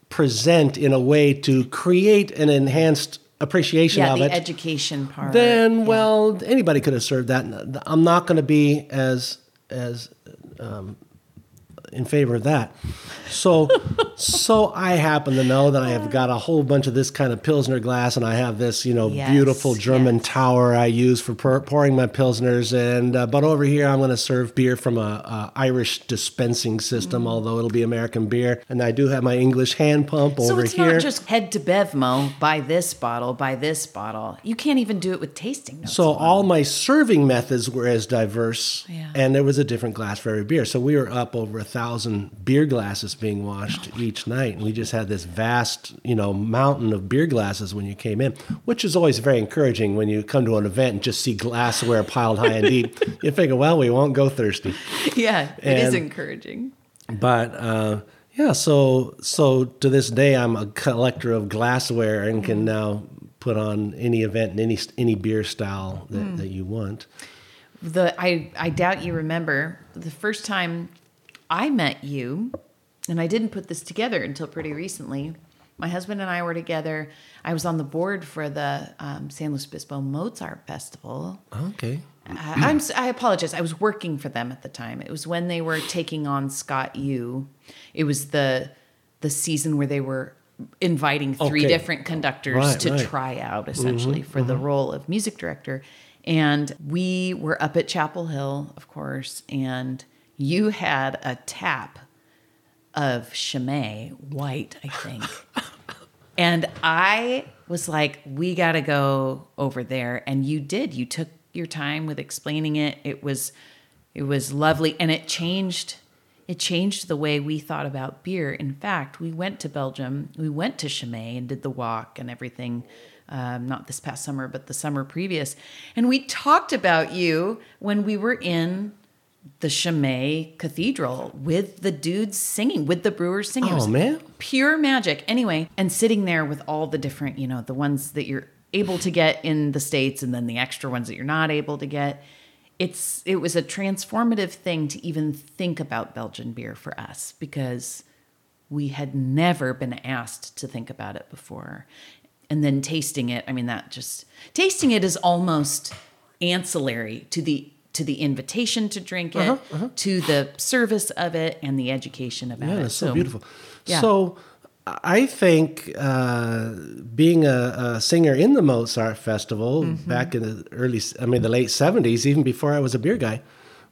present in a way to create an enhanced appreciation Yeah, of the it, education part. then Yeah. well anybody could have served that. I'm not going to be as as um, in favor of that. So so I happen to know that I have got a whole bunch of this kind of pilsner glass, and I have this you know Yes, beautiful German yes. tower I use for pour, pouring my pilsners. And uh, but over here I'm going to serve beer from a, a Irish dispensing system, although it'll be American beer. And I do have my English hand pump So over it's here. not just head to Bevmo, buy this bottle, buy this bottle. You can't even do it with tasting notes. So all my serving methods were as diverse, Yeah. and there was a different glass for every beer. So we were up over a thousand beer glasses being washed each night, and we just had this vast, you know, mountain of beer glasses when you came in, which is always very encouraging when you come to an event and just see glassware piled high and deep. You figure, well, we won't go thirsty. yeah, it is encouraging. But uh, yeah, so so to this day, I'm a collector of glassware and can now put on any event and any any beer style that, that you want. The I I doubt you remember the first time I met you, and I didn't put this together until pretty recently. My husband and I were together. I was on the board for the um, San Luis Obispo Mozart Festival. Okay. Uh, I'm I apologize. I was working for them at the time. It was when they were taking on Scott Yoo. It was the the season where they were inviting three Okay. different conductors Right, to right. Mm-hmm, try out essentially for the role of music director. And we were up at Chapel Hill, of course, and you had a tap of Chimay white, I think. And I was like, we got to go over there. And you did. You took your time with explaining it. It was it was lovely and it changed it changed the way we thought about beer. In fact, we went to Belgium. We went to Chimay and did the walk and everything. Um, not this past summer, but the summer previous. And we talked about you when we were in the Chimay Cathedral with the dudes singing, with the brewers singing. Oh, man. pure magic. Anyway, and sitting there with all the different, you know, the ones that you're able to get in the states and then the extra ones that you're not able to get. It's it was a transformative thing to even think about Belgian beer for us because we had never been asked to think about it before. And then tasting it, I mean that just tasting it is almost ancillary to the to the invitation to drink it, to the service of it and the education about Yeah, it. that's so, beautiful. yeah. So I think uh, being a, a singer in the Mozart Festival Mm-hmm. back in the early, I mean, the late 70s, even before I was a beer guy,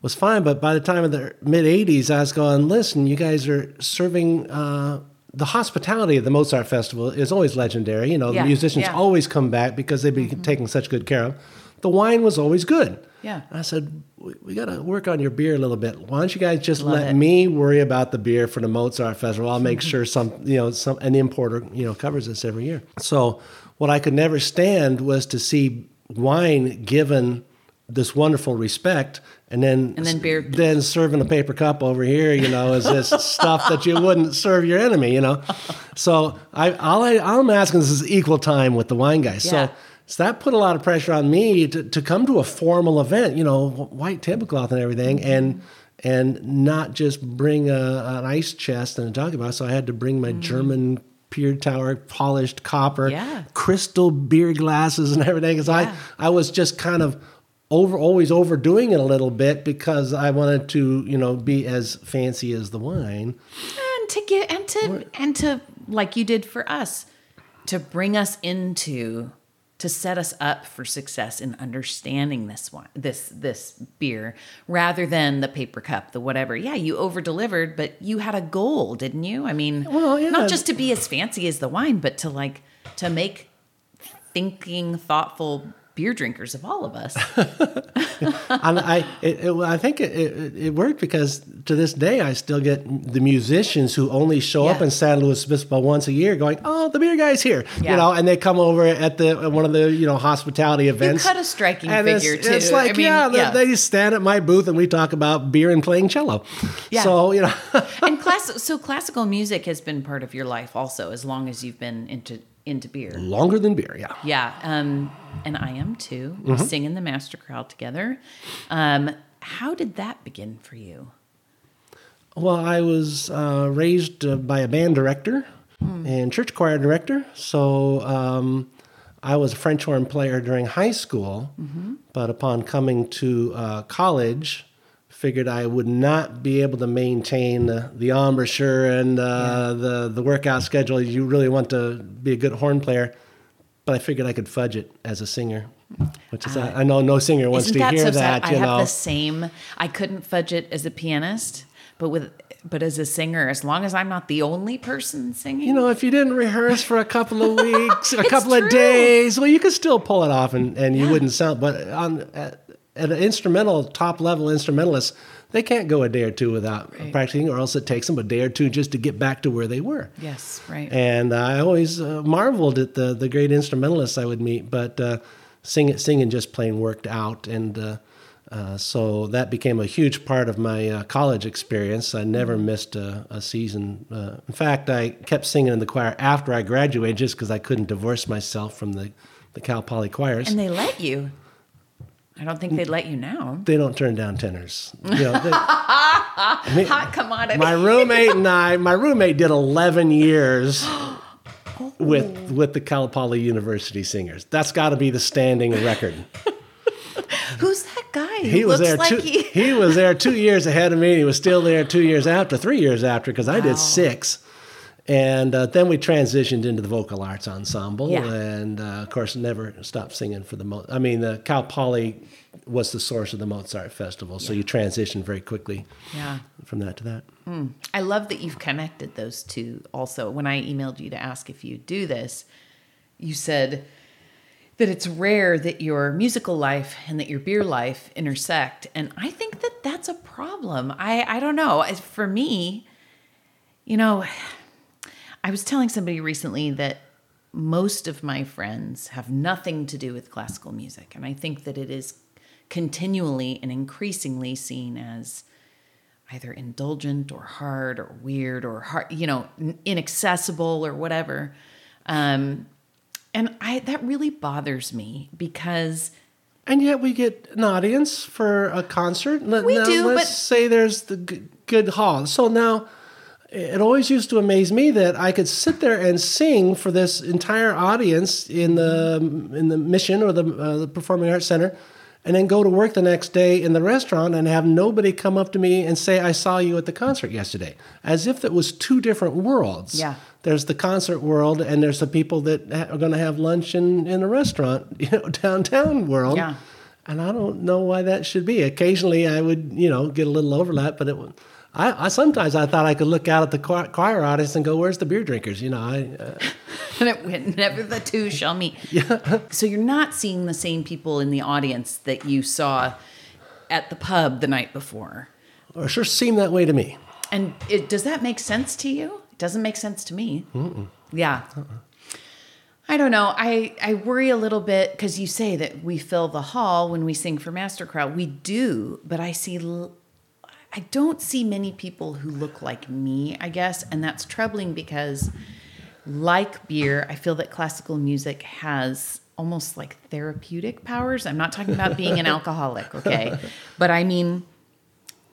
was fine. But by the time of the mid 80s, I was going, listen, you guys are serving uh, the hospitality of the Mozart Festival is always legendary. You know, Yeah, the musicians. Mm-hmm. always come back because they've been taken such good care of. The wine was always good. Yeah. I said, we, we got to work on your beer a little bit. Why don't you guys just Love let it. me worry about the beer for the Mozart Festival? I'll make sure some, you know, some an importer, you know, covers this every year. So what I could never stand was to see wine given this wonderful respect and then And then beer- then serving a paper cup over here, you know, is this stuff that you wouldn't serve your enemy, you know. So I all, I all I'm asking this is equal time with the wine guys. Yeah. So so that put a lot of pressure on me to, to come to a formal event, you know, white tablecloth and everything, Mm-hmm. and and not just bring a, an ice chest and a dog about. So I had to bring my German pier tower polished copper. Yeah. crystal beer glasses and everything. Because Yeah. I I was just kind of over always overdoing it a little bit because I wanted to you know be as fancy as the wine. and to get and to and to like you did for us to bring us into to set us up for success in understanding this one this this beer rather than the paper cup the whatever yeah you over delivered but you had a goal didn't you i mean Well, yeah. not just to be as fancy as the wine but to like to make thinking thoughtful beer drinkers of all of us and I, it, it, I think it, it, worked because to this day I still get the musicians who only show up in San Luis Obispo once a year, going, "Oh, the beer guy's here," Yeah. you know, and they come over at the at one of the you know hospitality events. You cut a striking and figure, it's, It's like I mean, yeah, yeah. They, they stand at my booth and we talk about beer and playing cello. Yeah. So you know, and class so classical music has been part of your life also as long as you've been into into beer. Longer than beer, yeah. yeah um and i am too. We Mm-hmm. sing in the master chorale together. Um how did that begin for you? Well, I was uh, raised uh, by a band director and church choir director. So um, I was a French horn player during high school, but upon coming to uh, college, figured I would not be able to maintain the, the embouchure and uh, the the workout schedule. You really want to be a good horn player, but I figured I could fudge it as a singer, which is I know no singer wants to that hear so that. i have know, the same i couldn't fudge it as a pianist but with but as a singer as long as i'm not the only person singing you know, if you didn't rehearse for a couple of weeks, a couple true. of days, well, you could still pull it off, and, and you wouldn't sound. But on at an instrumental, top level instrumentalist, they can't go a day or two without Right. practicing, or else it takes them a day or two just to get back to where they were. yes right And I always uh, marveled at the the great instrumentalists I would meet, but uh, singing singing just plain worked out, and uh, uh, so that became a huge part of my uh, college experience. I never missed a, a season. Uh, in fact, I kept singing in the choir after I graduated, just because I couldn't divorce myself from the the Cal Poly choirs. and they let you i don't think they'd let you now they don't turn down tenors. You know, they- me- hot commodity my roommate and I, my roommate did 11 years oh. with with the Cal Poly University Singers. That's got to be the standing record. who's that guy He was there like two. he He was there two years ahead of me. He was still there two years after, three years after, because I Wow. did six. And uh, then we transitioned into the vocal arts ensemble, Yeah. and uh, of course, never stopped singing for the. Mo- I mean, the Cal Poly was the source of the Mozart Festival, so you transitioned very quickly yeah from that to that. I love that you've connected those two also. When I emailed you to ask if you do this, you said that it's rare that your musical life and that your beer life intersect. And I think that that's a problem. I, I don't know. For me, you know, I was telling somebody recently that most of my friends have nothing to do with classical music. And I think that it is continually and increasingly seen as either indulgent or hard or weird or hard, you know, inaccessible or whatever. Um, and I that really bothers me because And yet we get an audience for a concert. Let- We now do, Let's but- say there's the g- good hall. So now it always used to amaze me that I could sit there and sing for this entire audience in the in the mission or the, uh, the performing arts center, and then go to work the next day in the restaurant and have nobody come up to me and say I saw you at the concert yesterday, as if it was two different worlds. Yeah. There's the concert world, and there's the people that are going to have lunch in in a restaurant, you know, downtown world. Yeah. And I don't know why that should be. Occasionally, I would, you know, get a little overlap, but it, wa- I, I sometimes I thought I could look out at the choir, choir audience and go, "Where's the beer drinkers?" You know, I. Uh, and it, never the two shall meet. Yeah. So you're not seeing the same people in the audience that you saw at the pub the night before. Or sure seemed that way to me. And it, does that make sense to you? It doesn't make sense to me. Mm-mm. Yeah. Uh-uh. I don't know. I, I worry a little bit because you say that we fill the hall when we sing for Master Chorale. We do, but I see, I don't see many people who look like me, I guess. And that's troubling because, like beer, I feel that classical music has almost like therapeutic powers. I'm not talking about being an alcoholic, okay? But I mean,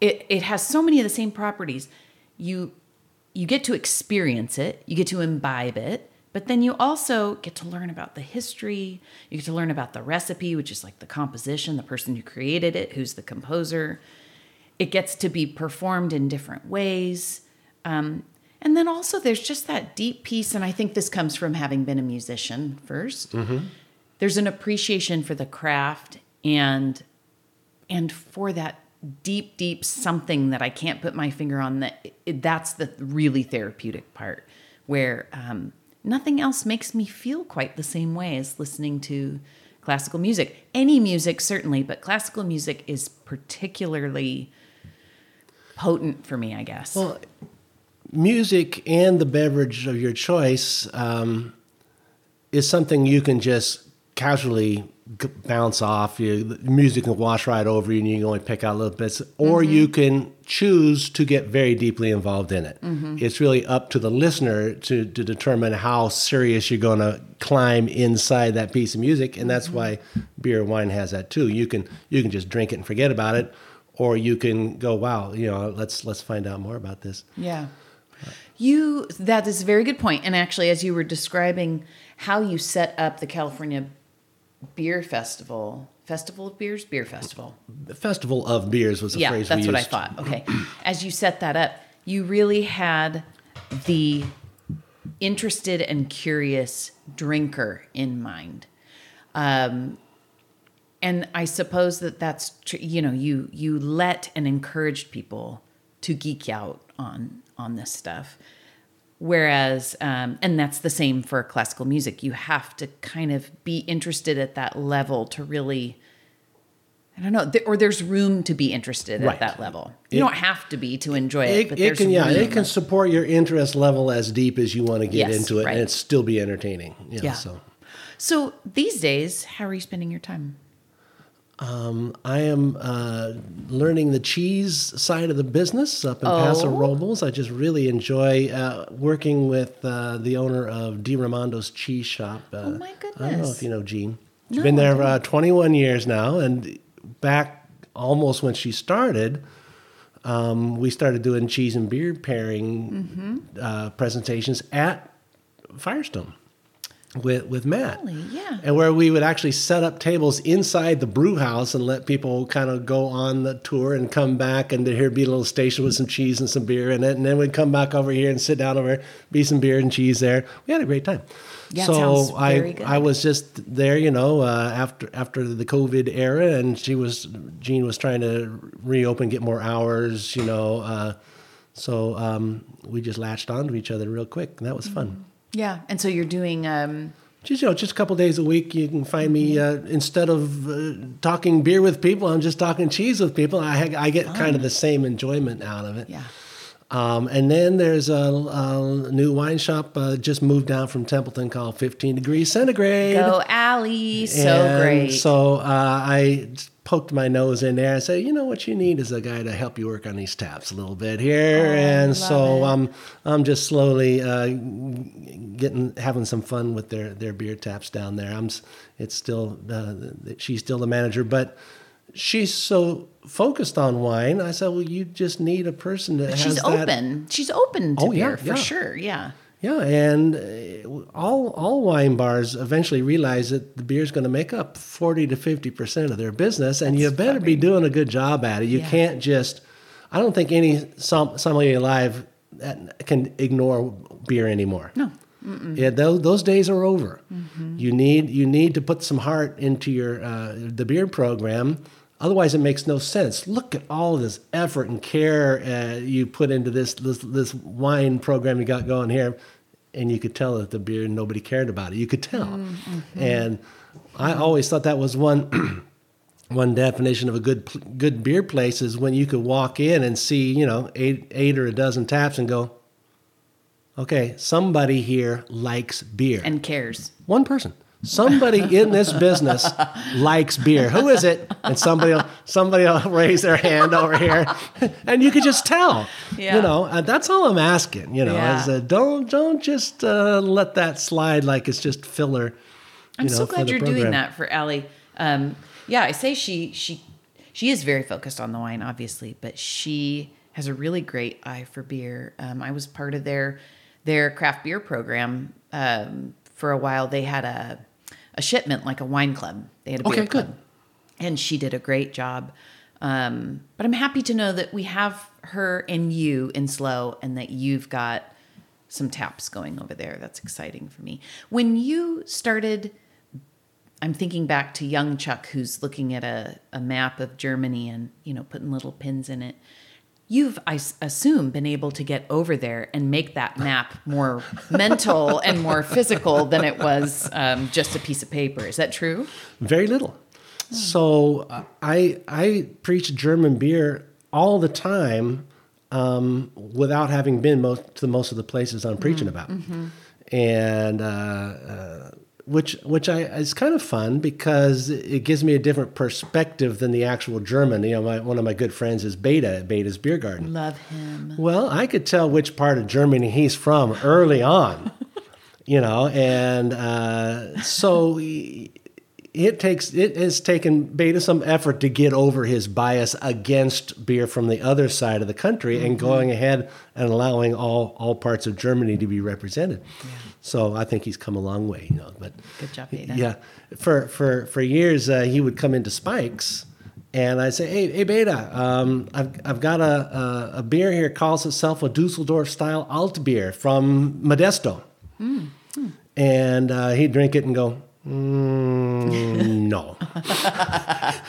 it, it has so many of the same properties. You, you get to experience it, you get to imbibe it but then you also get to learn about the history. You get to learn about the recipe, which is like the composition, the person who created it, who's the composer. It gets to be performed in different ways. Um, and then also, there's just that deep piece, and I think this comes from having been a musician 1st mm-hmm. There's an appreciation for the craft and and for that deep, deep something that I can't put my finger on. That that's the really therapeutic part, where um, nothing else makes me feel quite the same way as listening to classical music. Any music, certainly, but classical music is particularly potent for me, I guess. Well, music and the beverage of your choice um, is something you can just casually bounce off. You, the music can wash right over you, and you can only pick out little bits. Or mm-hmm. you can choose to get very deeply involved in it. Mm-hmm. It's really up to the listener to, to determine how serious you're going to climb inside that piece of music, and that's mm-hmm. why beer and wine has that too. You can you can just drink it and forget about it, or you can go, wow, you know, let's let's find out more about this. Yeah. You that is a very good point. And actually, as you were describing how you set up the California beer festival festival of beers beer festival the festival of beers was a yeah, phrase that's what i thought okay as you set that up you really had the interested and curious drinker in mind um, and i suppose that that's tr- you know you you let and encouraged people to geek out on on this stuff Whereas, um, and that's the same for classical music. You have to kind of be interested at that level to really, I don't know, th- or there's room to be interested right. at that level. You it, don't have to be to enjoy it, it but it can, yeah, it can support your interest level as deep as you want to get yes, into it, right. and it still be entertaining. Know, yeah. So. so these days, how are you spending your time? Um, I am uh, learning the cheese side of the business up in oh. Paso Robles. I just really enjoy uh, working with uh, the owner of Di Raimondo's Cheese Shop. Uh, oh my goodness! I don't know if you know Jean. She's no, been there uh, 21 years now, and back almost when she started, um, we started doing cheese and beer pairing mm-hmm. Uh, presentations at Firestone with with Matt. Really? Yeah. And where we would actually set up tables inside the brew house and let people kind of go on the tour and come back and here be a little station with some cheese and some beer in it, and then we'd come back over here and sit down over, be some beer and cheese there. We had a great time. Yeah, so I I was just there, you know, uh, after after the COVID era, and she was Jean was trying to reopen, get more hours, you know. Uh, so um, we just latched onto each other real quick, and that was fun. Mm-hmm. Yeah, and so you're doing. Um, just you know, just a couple days a week, you can find me. Uh, instead of uh, talking beer with people, I'm just talking cheese with people. I I get kind of the same enjoyment out of it. Yeah. Um, and then there's a, a new wine shop uh, just moved down from Templeton called 15 Degrees Centigrade. Go Allie, so and great. So uh, I poked my nose in there and said, you know what you need is a guy to help you work on these taps a little bit here. Oh, and so I'm I'm just slowly uh, getting having some fun with their their beer taps down there. I'm it's still uh, she's still the manager, but she's so focused on wine. I said, well, you just need a person that she's open. That. She's open to oh, beer yeah, for yeah. sure. Yeah. Yeah, and uh, all all wine bars eventually realize that the beer is going to make up forty to fifty percent of their business, and That's you better be doing a good job at it. You yeah. can't just. I don't think any som- sommelier alive can ignore beer anymore. No. Mm-mm. Yeah, those, those days are over. Mm-hmm. You need you need to put some heart into your uh, the beer program Otherwise, it makes no sense. Look at all this effort and care uh, you put into this, this this wine program you got going here, and you could tell that the beer nobody cared about it. You could tell, mm-hmm. and I always thought that was one one definition of a good good beer place is when you could walk in and see you know eight eight or a dozen taps and go, okay, somebody here likes beer and cares. One person. Somebody in this business likes beer. Who is it? And somebody will, somebody will raise their hand over here, and you could just tell. Yeah. You know, and that's all I'm asking. You know, yeah. is uh, don't don't just uh, let that slide like it's just filler. I'm know, so glad you're program. doing that for Allie. Um, yeah, I say she she she is very focused on the wine, obviously, but she has a really great eye for beer. Um, I was part of their their craft beer program um, for a while. They had a a shipment like a wine club. They had a beer okay, club, good. and she did a great job. Um, but I'm happy to know that we have her and you in SLO, and that you've got some taps going over there. That's exciting for me. When you started I'm thinking back to young Chuck who's looking at a, a map of Germany and, you know, putting little pins in it. You've, I assume, been able to get over there and make that map more mental and more physical than it was um, just a piece of paper. Is that true? Very little. Oh. So uh, I I preach German beer all the time um, without having been most to most of the places I'm preaching mm-hmm. about, mm-hmm. and uh, uh, which which I is kind of fun because it gives me a different perspective than the actual German. You know, my, one of my good friends is Beda at Beda's Beer Garden. Love him. Well, I could tell which part of Germany he's from early on. you know, and uh, so it takes it has taken Beda some effort to get over his bias against beer from the other side of the country mm-hmm. and going ahead and allowing all all parts of Germany to be represented. Yeah. So I think he's come a long way, you know. But good job, Beda. Yeah, for for for years uh, he would come into Spikes, and I'd say, "Hey, hey, Beda, um, I've I've got a, a, a beer here calls itself a Dusseldorf style alt beer from Modesto," mm. Mm. and uh, he'd drink it and go, Mm, no.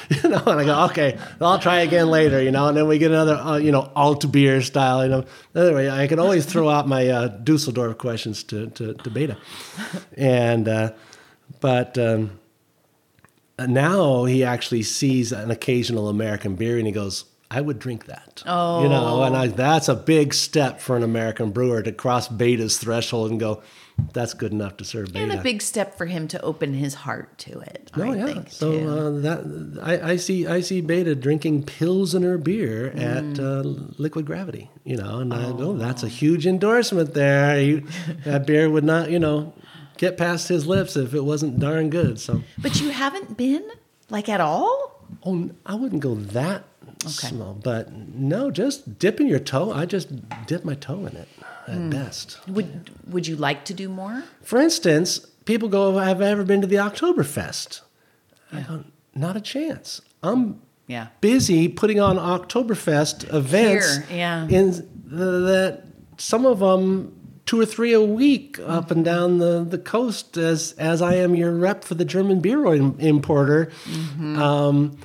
you know, and I go, okay, I'll try again later, you know, and then we get another, uh, you know, alt beer style, you know. Anyway, I can always throw out my uh, Dusseldorf questions to, to, to Beda. And, uh, but um, now he actually sees an occasional American beer and he goes, I would drink that. Oh. You know, and I, that's a big step for an American brewer to cross Beda's threshold and go, that's good enough to serve Beda. And a big step for him to open his heart to it. Oh I yeah. Think, so uh, that I, I, see I see Beda drinking pilsner beer mm. at uh, Liquid Gravity. You know, and oh. I go, that's a huge endorsement there. He, that beer would not, you know, get past his lips if it wasn't darn good. So, but you haven't been like at all. Oh, I wouldn't go that okay. small, but no, just dipping your toe. I just dip my toe in it at mm. best. Would Would you like to do more? For instance, people go, "Have I ever been to the Oktoberfest?" Yeah. I go, "Not a chance." I'm yeah. busy putting on Oktoberfest events. Here, yeah. In the, that some of them two or three a week up and down the, the coast as as I am your rep for the German beer importer. Mm-hmm. Um,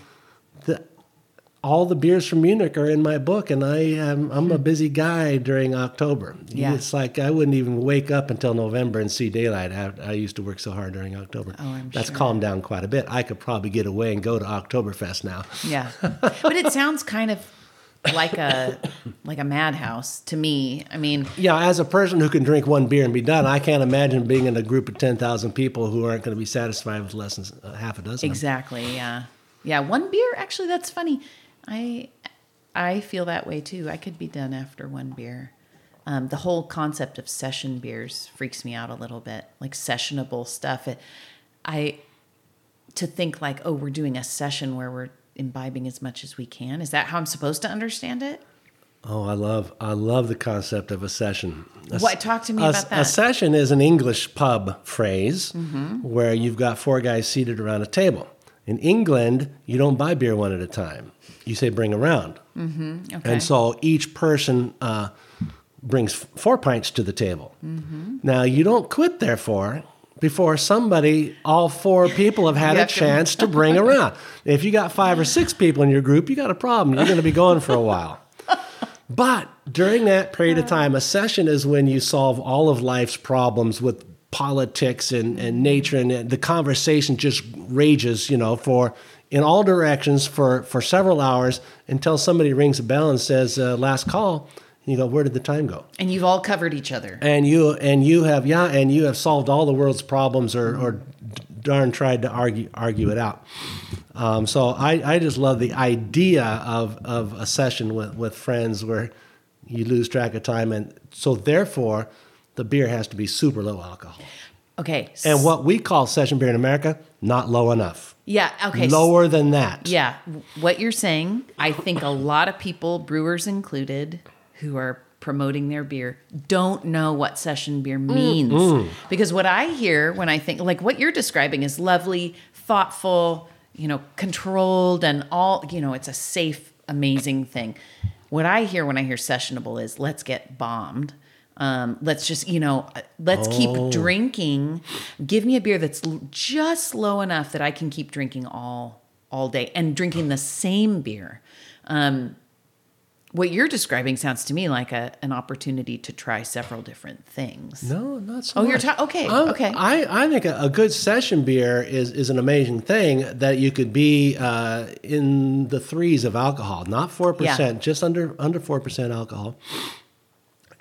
all the beers from Munich are in my book, and I am I'm a hmm. busy guy during October. Yeah. It's like I wouldn't even wake up until November and see daylight. I, I used to work so hard during October. Oh, I'm That's sure. calmed down quite a bit. I could probably get away and go to Oktoberfest now. Yeah, but it sounds kind of like a like a madhouse to me. I mean, yeah, as a person who can drink one beer and be done, I can't imagine being in a group of ten thousand people who aren't going to be satisfied with less than uh, half a dozen. Exactly. Yeah. Yeah. One beer. Actually, that's funny I I feel that way too. I could be done after one beer. Um, the whole concept of session beers freaks me out a little bit, like sessionable stuff. It, I to think like, oh, we're doing a session where we're imbibing as much as we can. Is that how I'm supposed to understand it? Oh, I love I love the concept of a session. A, what talk to me a, about that? A session is an English pub phrase mm-hmm. where you've got four guys seated around a table. In England, you don't buy beer one at a time you say bring around. Mm-hmm. Okay. And so each person uh, brings four pints to the table. Mm-hmm. Now, you don't quit, therefore, before somebody, all four people have had a have to- chance to bring around. If you got five or six people in your group, you got a problem. You're going to be going for a while. But during that period of time, a session is when you solve all of life's problems with politics and, and nature, and the conversation just rages, you know, for in all directions for, for several hours until somebody rings a bell and says, uh, last call. And you go, where did the time go? And you've all covered each other. and you and you have yeah and you have solved all the world's problems or, or darn tried to argue argue it out um, so I, I just love the idea of, of a session with, with friends where you lose track of time and so therefore the beer has to be super low alcohol Okay. and what we call session beer in america not low enough Yeah. Okay. lower than that Yeah, what you're saying, I think a lot of people, brewers included, who are promoting their beer don't know what session beer mm, means. Mm. Because what I hear when I think like what you're describing is lovely, thoughtful, you know, controlled and all, you know, it's a safe, amazing thing. What I hear when I hear sessionable is let's get bombed. Um, let's just, you know, let's keep drinking. Give me a beer that's just low enough that I can keep drinking all all day and drinking the same beer. Um, what you're describing sounds to me like a, an opportunity to try several different things. No, not so Oh, you're ta- okay, okay. I, I think a, a good session beer is, is an amazing thing that you could be uh, in the threes of alcohol, not 4%, just under under 4% alcohol,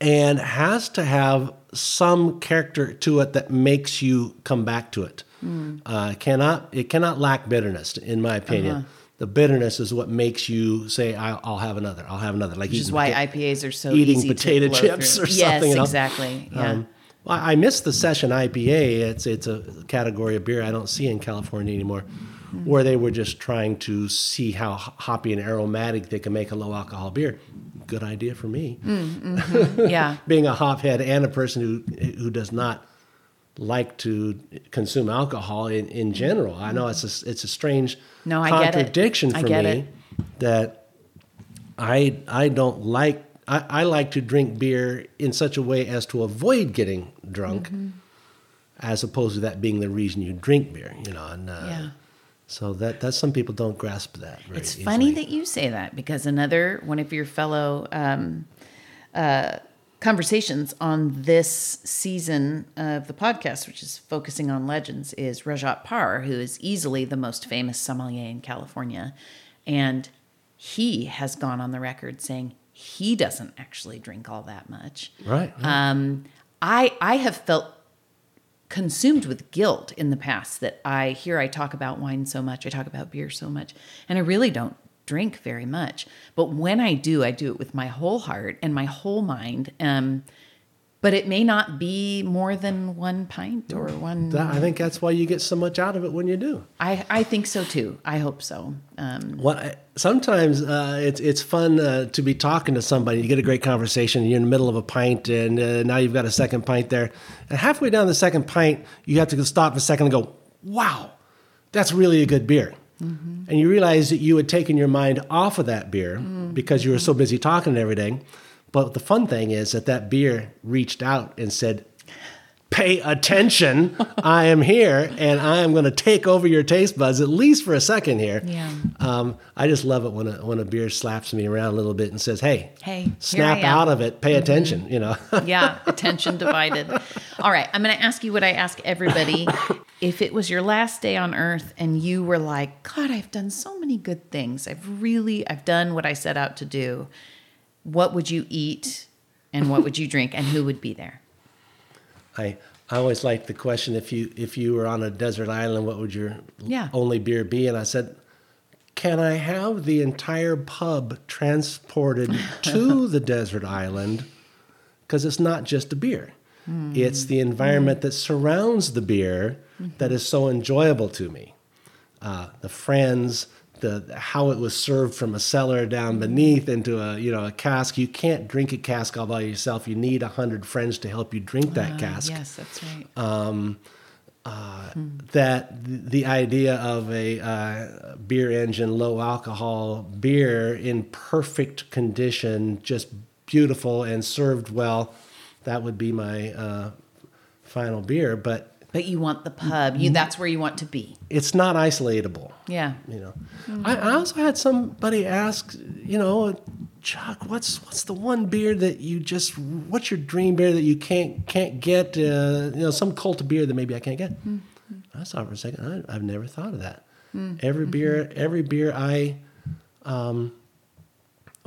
and has to have some character to it that makes you come back to it. Hmm. Uh, cannot It cannot lack bitterness, in my opinion. Uh-huh. The bitterness is what makes you say, I'll, "I'll have another. I'll have another." Like Which is why pota- IPAs are so eating potato to chips through. or yes, something, know? exactly. Yeah. Um, well, I miss the session IPA. It's it's a category of beer I don't see in California anymore, where they were just trying to see how hoppy and aromatic they can make a low alcohol beer. Good idea for me, yeah. being a hophead and a person who who does not like to consume alcohol in, in general. I know it's a, it's a strange No, I get it. contradiction for me it. that I I don't like I, I like to drink beer in such a way as to avoid getting drunk, Mm-hmm. as opposed to that being the reason you drink beer. You know, and uh, Yeah. So that that some people don't grasp that. It's funny that you say that because another one of your fellow um, uh, conversations on this season of the podcast, which is focusing on legends, is Rajat Parr, who is easily the most famous sommelier in California. And he has gone on the record saying he doesn't actually drink all that much. right. right. Um, I I have felt consumed with guilt in the past that I here I talk about wine so much, I talk about beer so much, and I really don't drink very much. But when I do, I do it with my whole heart and my whole mind. Um, but it may not be more than one pint or one. I think that's why you get so much out of it when you do. I, I think so too. I hope so. Um, sometimes uh, it's it's fun uh, to be talking to somebody. You get a great conversation. You're in the middle of a pint, and uh, now you've got a second pint there. And halfway down the second pint, you have to stop a second and go, "Wow, that's really a good beer." And you realize that you had taken your mind off of that beer because you were so busy talking and everything. But the fun thing is that that beer reached out and said, pay attention. I am here and I am going to take over your taste buds at least for a second here. Yeah. Um, I just love it when a, when a beer slaps me around a little bit and says, hey, Hey, snap I am." Mm-hmm. out of it, pay attention, you know. yeah, attention divided. All right, I'm going to ask you what I ask everybody. If it was your last day on earth and you were like, God, I've done so many good things. I've really, I've done what I set out to do. What would you eat and what would you drink and who would be there? I, I always like the question if you if you were on a desert island, what would your Yeah. only beer be? And I said, can I have the entire pub transported to the desert island? Because it's not just a beer. Hmm. It's the environment hmm. that surrounds the beer that mm-hmm. is so enjoyable to me. Uh, the friends, the how it was served from a cellar down beneath into a you know a cask. You can't drink a cask all by yourself. You need a hundred friends to help you drink that Uh, cask yes, that's right. that the idea of a uh, beer engine, low alcohol beer in perfect condition, just beautiful and served well, that would be my uh, final beer. But But you want the mm-hmm. pub. You that's where you want to be. It's not isolatable. Yeah. You know, mm-hmm. I, I also had somebody ask, you know, Chuck, what's what's the one beer that you just what's your dream beer that you can't can't get? Uh, you know, some cult of beer that maybe I can't get. Mm-hmm. I saw for a second. I, I've never thought of that. Mm. Every beer, every beer I um,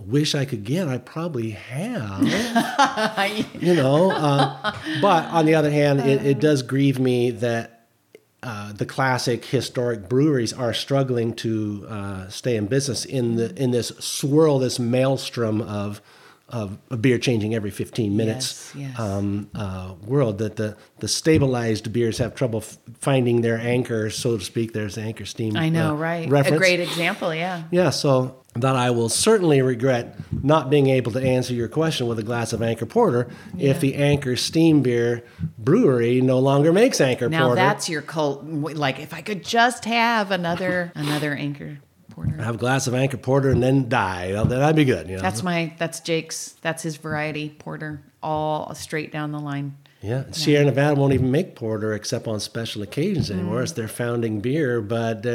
wish I could get, I probably have. you know, uh, but on the other hand, it, it does grieve me that uh, the classic historic breweries are struggling to uh, stay in business in the in this swirl, this maelstrom of of a beer changing every 15 minutes Yes, yes. Um, uh, world. That the the stabilized beers have trouble f- finding their anchor, so to speak. There's the anchor steam. I know, uh, right? Reference. A great example, yeah. Yeah, so that I will certainly regret not being able to answer your question with a glass of Anchor Porter if the Anchor Steam Beer Brewery no longer makes Anchor Now Porter. that's your cult. Like if I could just have another another anchor porter. have a glass of Anchor Porter and then die. Well, then I'd be good. You know? That's my that's Jake's. That's his variety porter. All straight down the line. yeah. Sierra Nevada won't even make porter except on special occasions anymore. It's their founding beer, but uh,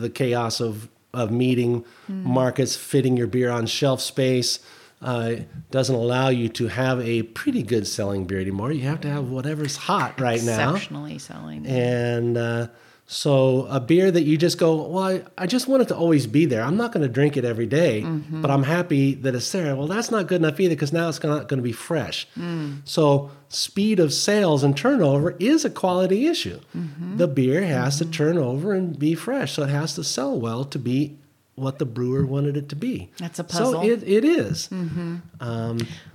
the chaos of of meeting markets, fitting your beer on shelf space. Uh, doesn't allow you to have a pretty good selling beer anymore. You have to have whatever's hot right now. Exceptionally selling. And uh, so a beer that you just go, well, I, I just want it to always be there. I'm not going to drink it every day, Mm-hmm. but I'm happy that it's there. Well, that's not good enough either because now it's not going to be fresh. Mm. So speed of sales and turnover is a quality issue. Mm-hmm. The beer has to turn over and be fresh. So it has to sell well to be what the brewer wanted it to be. That's a puzzle. So it, it is.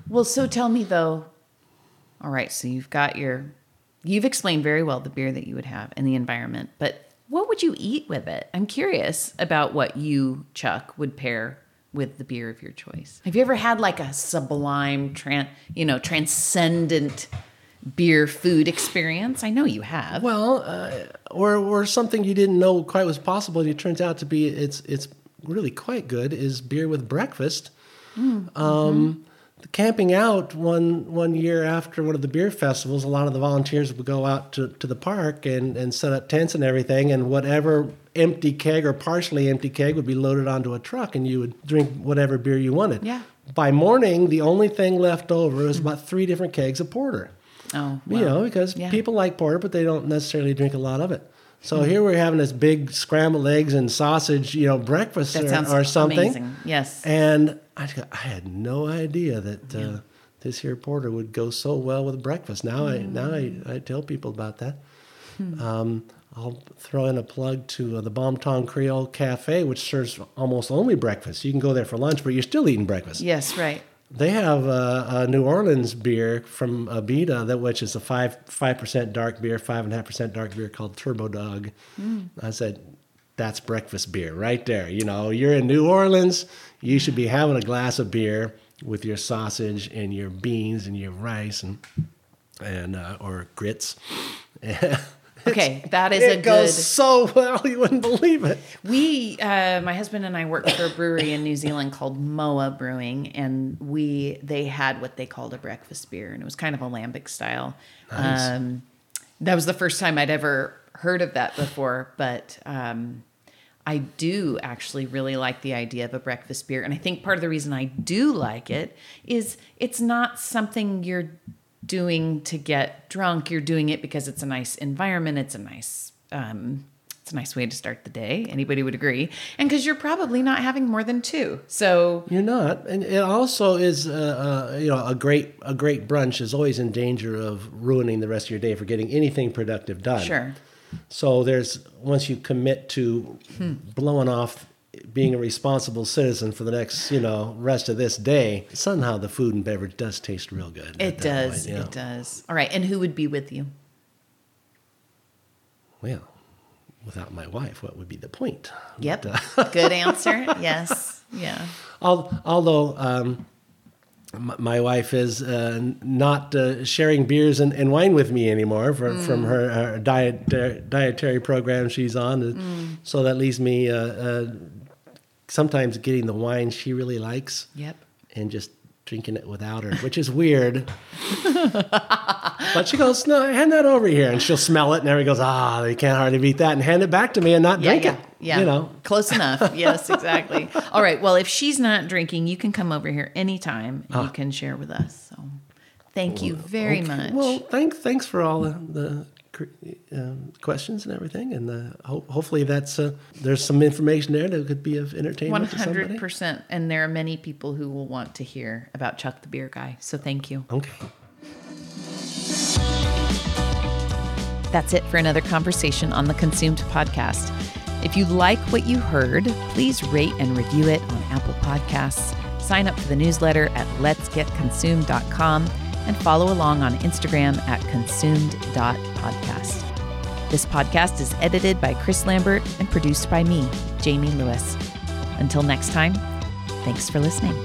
Well, so tell me though. All right, so you've got your, you've explained very well the beer that you would have and the environment, but what would you eat with it? I'm curious about what you, Chuck, would pair with the beer of your choice. Have you ever had like a sublime, tran, you know, transcendent beer food experience? I know you have. Well, uh, or or something you didn't know quite was possible, and it turns out to be it's it's really quite good. Is beer with breakfast. Um, the camping out one one year after one of the beer festivals, a lot of the volunteers would go out to, to the park and, and set up tents and everything, and whatever empty keg or partially empty keg would be loaded onto a truck, and you would drink whatever beer you wanted. Yeah. By morning, the only thing left over was about three different kegs of porter oh, you know, because yeah. people like porter, but they don't necessarily drink a lot of it. So here we're having this big scrambled eggs and sausage, you know, breakfast that or, or something. amazing. Yes. And I, got- I had no idea that uh, this here porter would go so well with breakfast. Now I now I, I tell people about that. Um, I'll throw in a plug to uh, the Bon Temps Creole Cafe, which serves almost only breakfast. You can go there for lunch, but you're still eating breakfast. yes, right. They have a, a New Orleans beer from Abita, that which is a five five percent dark beer, five and a half percent dark beer called Turbo Dog. I said, that's breakfast beer right there. You know, you're in New Orleans, you should be having a glass of beer with your sausage and your beans and your rice and and uh, or grits. Okay, that is it a good. goes so well, you wouldn't believe it. We, uh, my husband and I worked for a brewery in New Zealand called Moa Brewing, and we they had what they called a breakfast beer, and it was kind of a lambic style. Um, that was the first time I'd ever heard of that before, but um, I do actually really like the idea of a breakfast beer, and I think part of the reason I do like it is it's not something you're doing to get drunk. You're doing it because it's a nice environment. It's a nice, um, it's a nice way to start the day. Anybody would agree, and because you're probably not having more than two. So You're not, and it also is, uh, uh, you know, a great a great brunch is always in danger of ruining the rest of your day for getting anything productive done. sure, So there's once you commit to blowing off being a responsible citizen for the next, you know, rest of this day, somehow the food and beverage does taste real good. it does. point. It does. All right, and who would be with you? Well, without my wife, what would be the point? Yep. But, uh, Good answer. Yes. Yeah. Although um, my wife is uh, not uh, sharing beers and, and wine with me anymore from, from her, her diet di- dietary program she's on, so that leaves me uh, uh, sometimes getting the wine she really likes Yep. and just drinking it without her, which is weird. but she goes, "No, hand that over here," and she'll smell it, and everybody goes, "Ah, they can't hardly beat that," and hand it back to me and not Yeah, drink yeah, it. yeah. You know, close enough. Yes, exactly. All right. Well, if she's not drinking, you can come over here anytime and you can share with us. So, thank you very Ah. Okay. much. Well, thanks, thanks for all the, the um, questions and everything, and uh, ho- hopefully that's uh, there's some information there that could be of entertainment One hundred percent. and there are many people who will want to hear about Chuck the beer guy. So thank you. Okay. That's it for another conversation on the Consumed podcast. If you like what you heard, please rate and review it on Apple Podcasts. Sign up for the newsletter at letsgetconsumed.com and follow along on Instagram at consumed.podcast. This podcast is edited by Chris Lambert and produced by me, Jamie Lewis. Until next time, thanks for listening.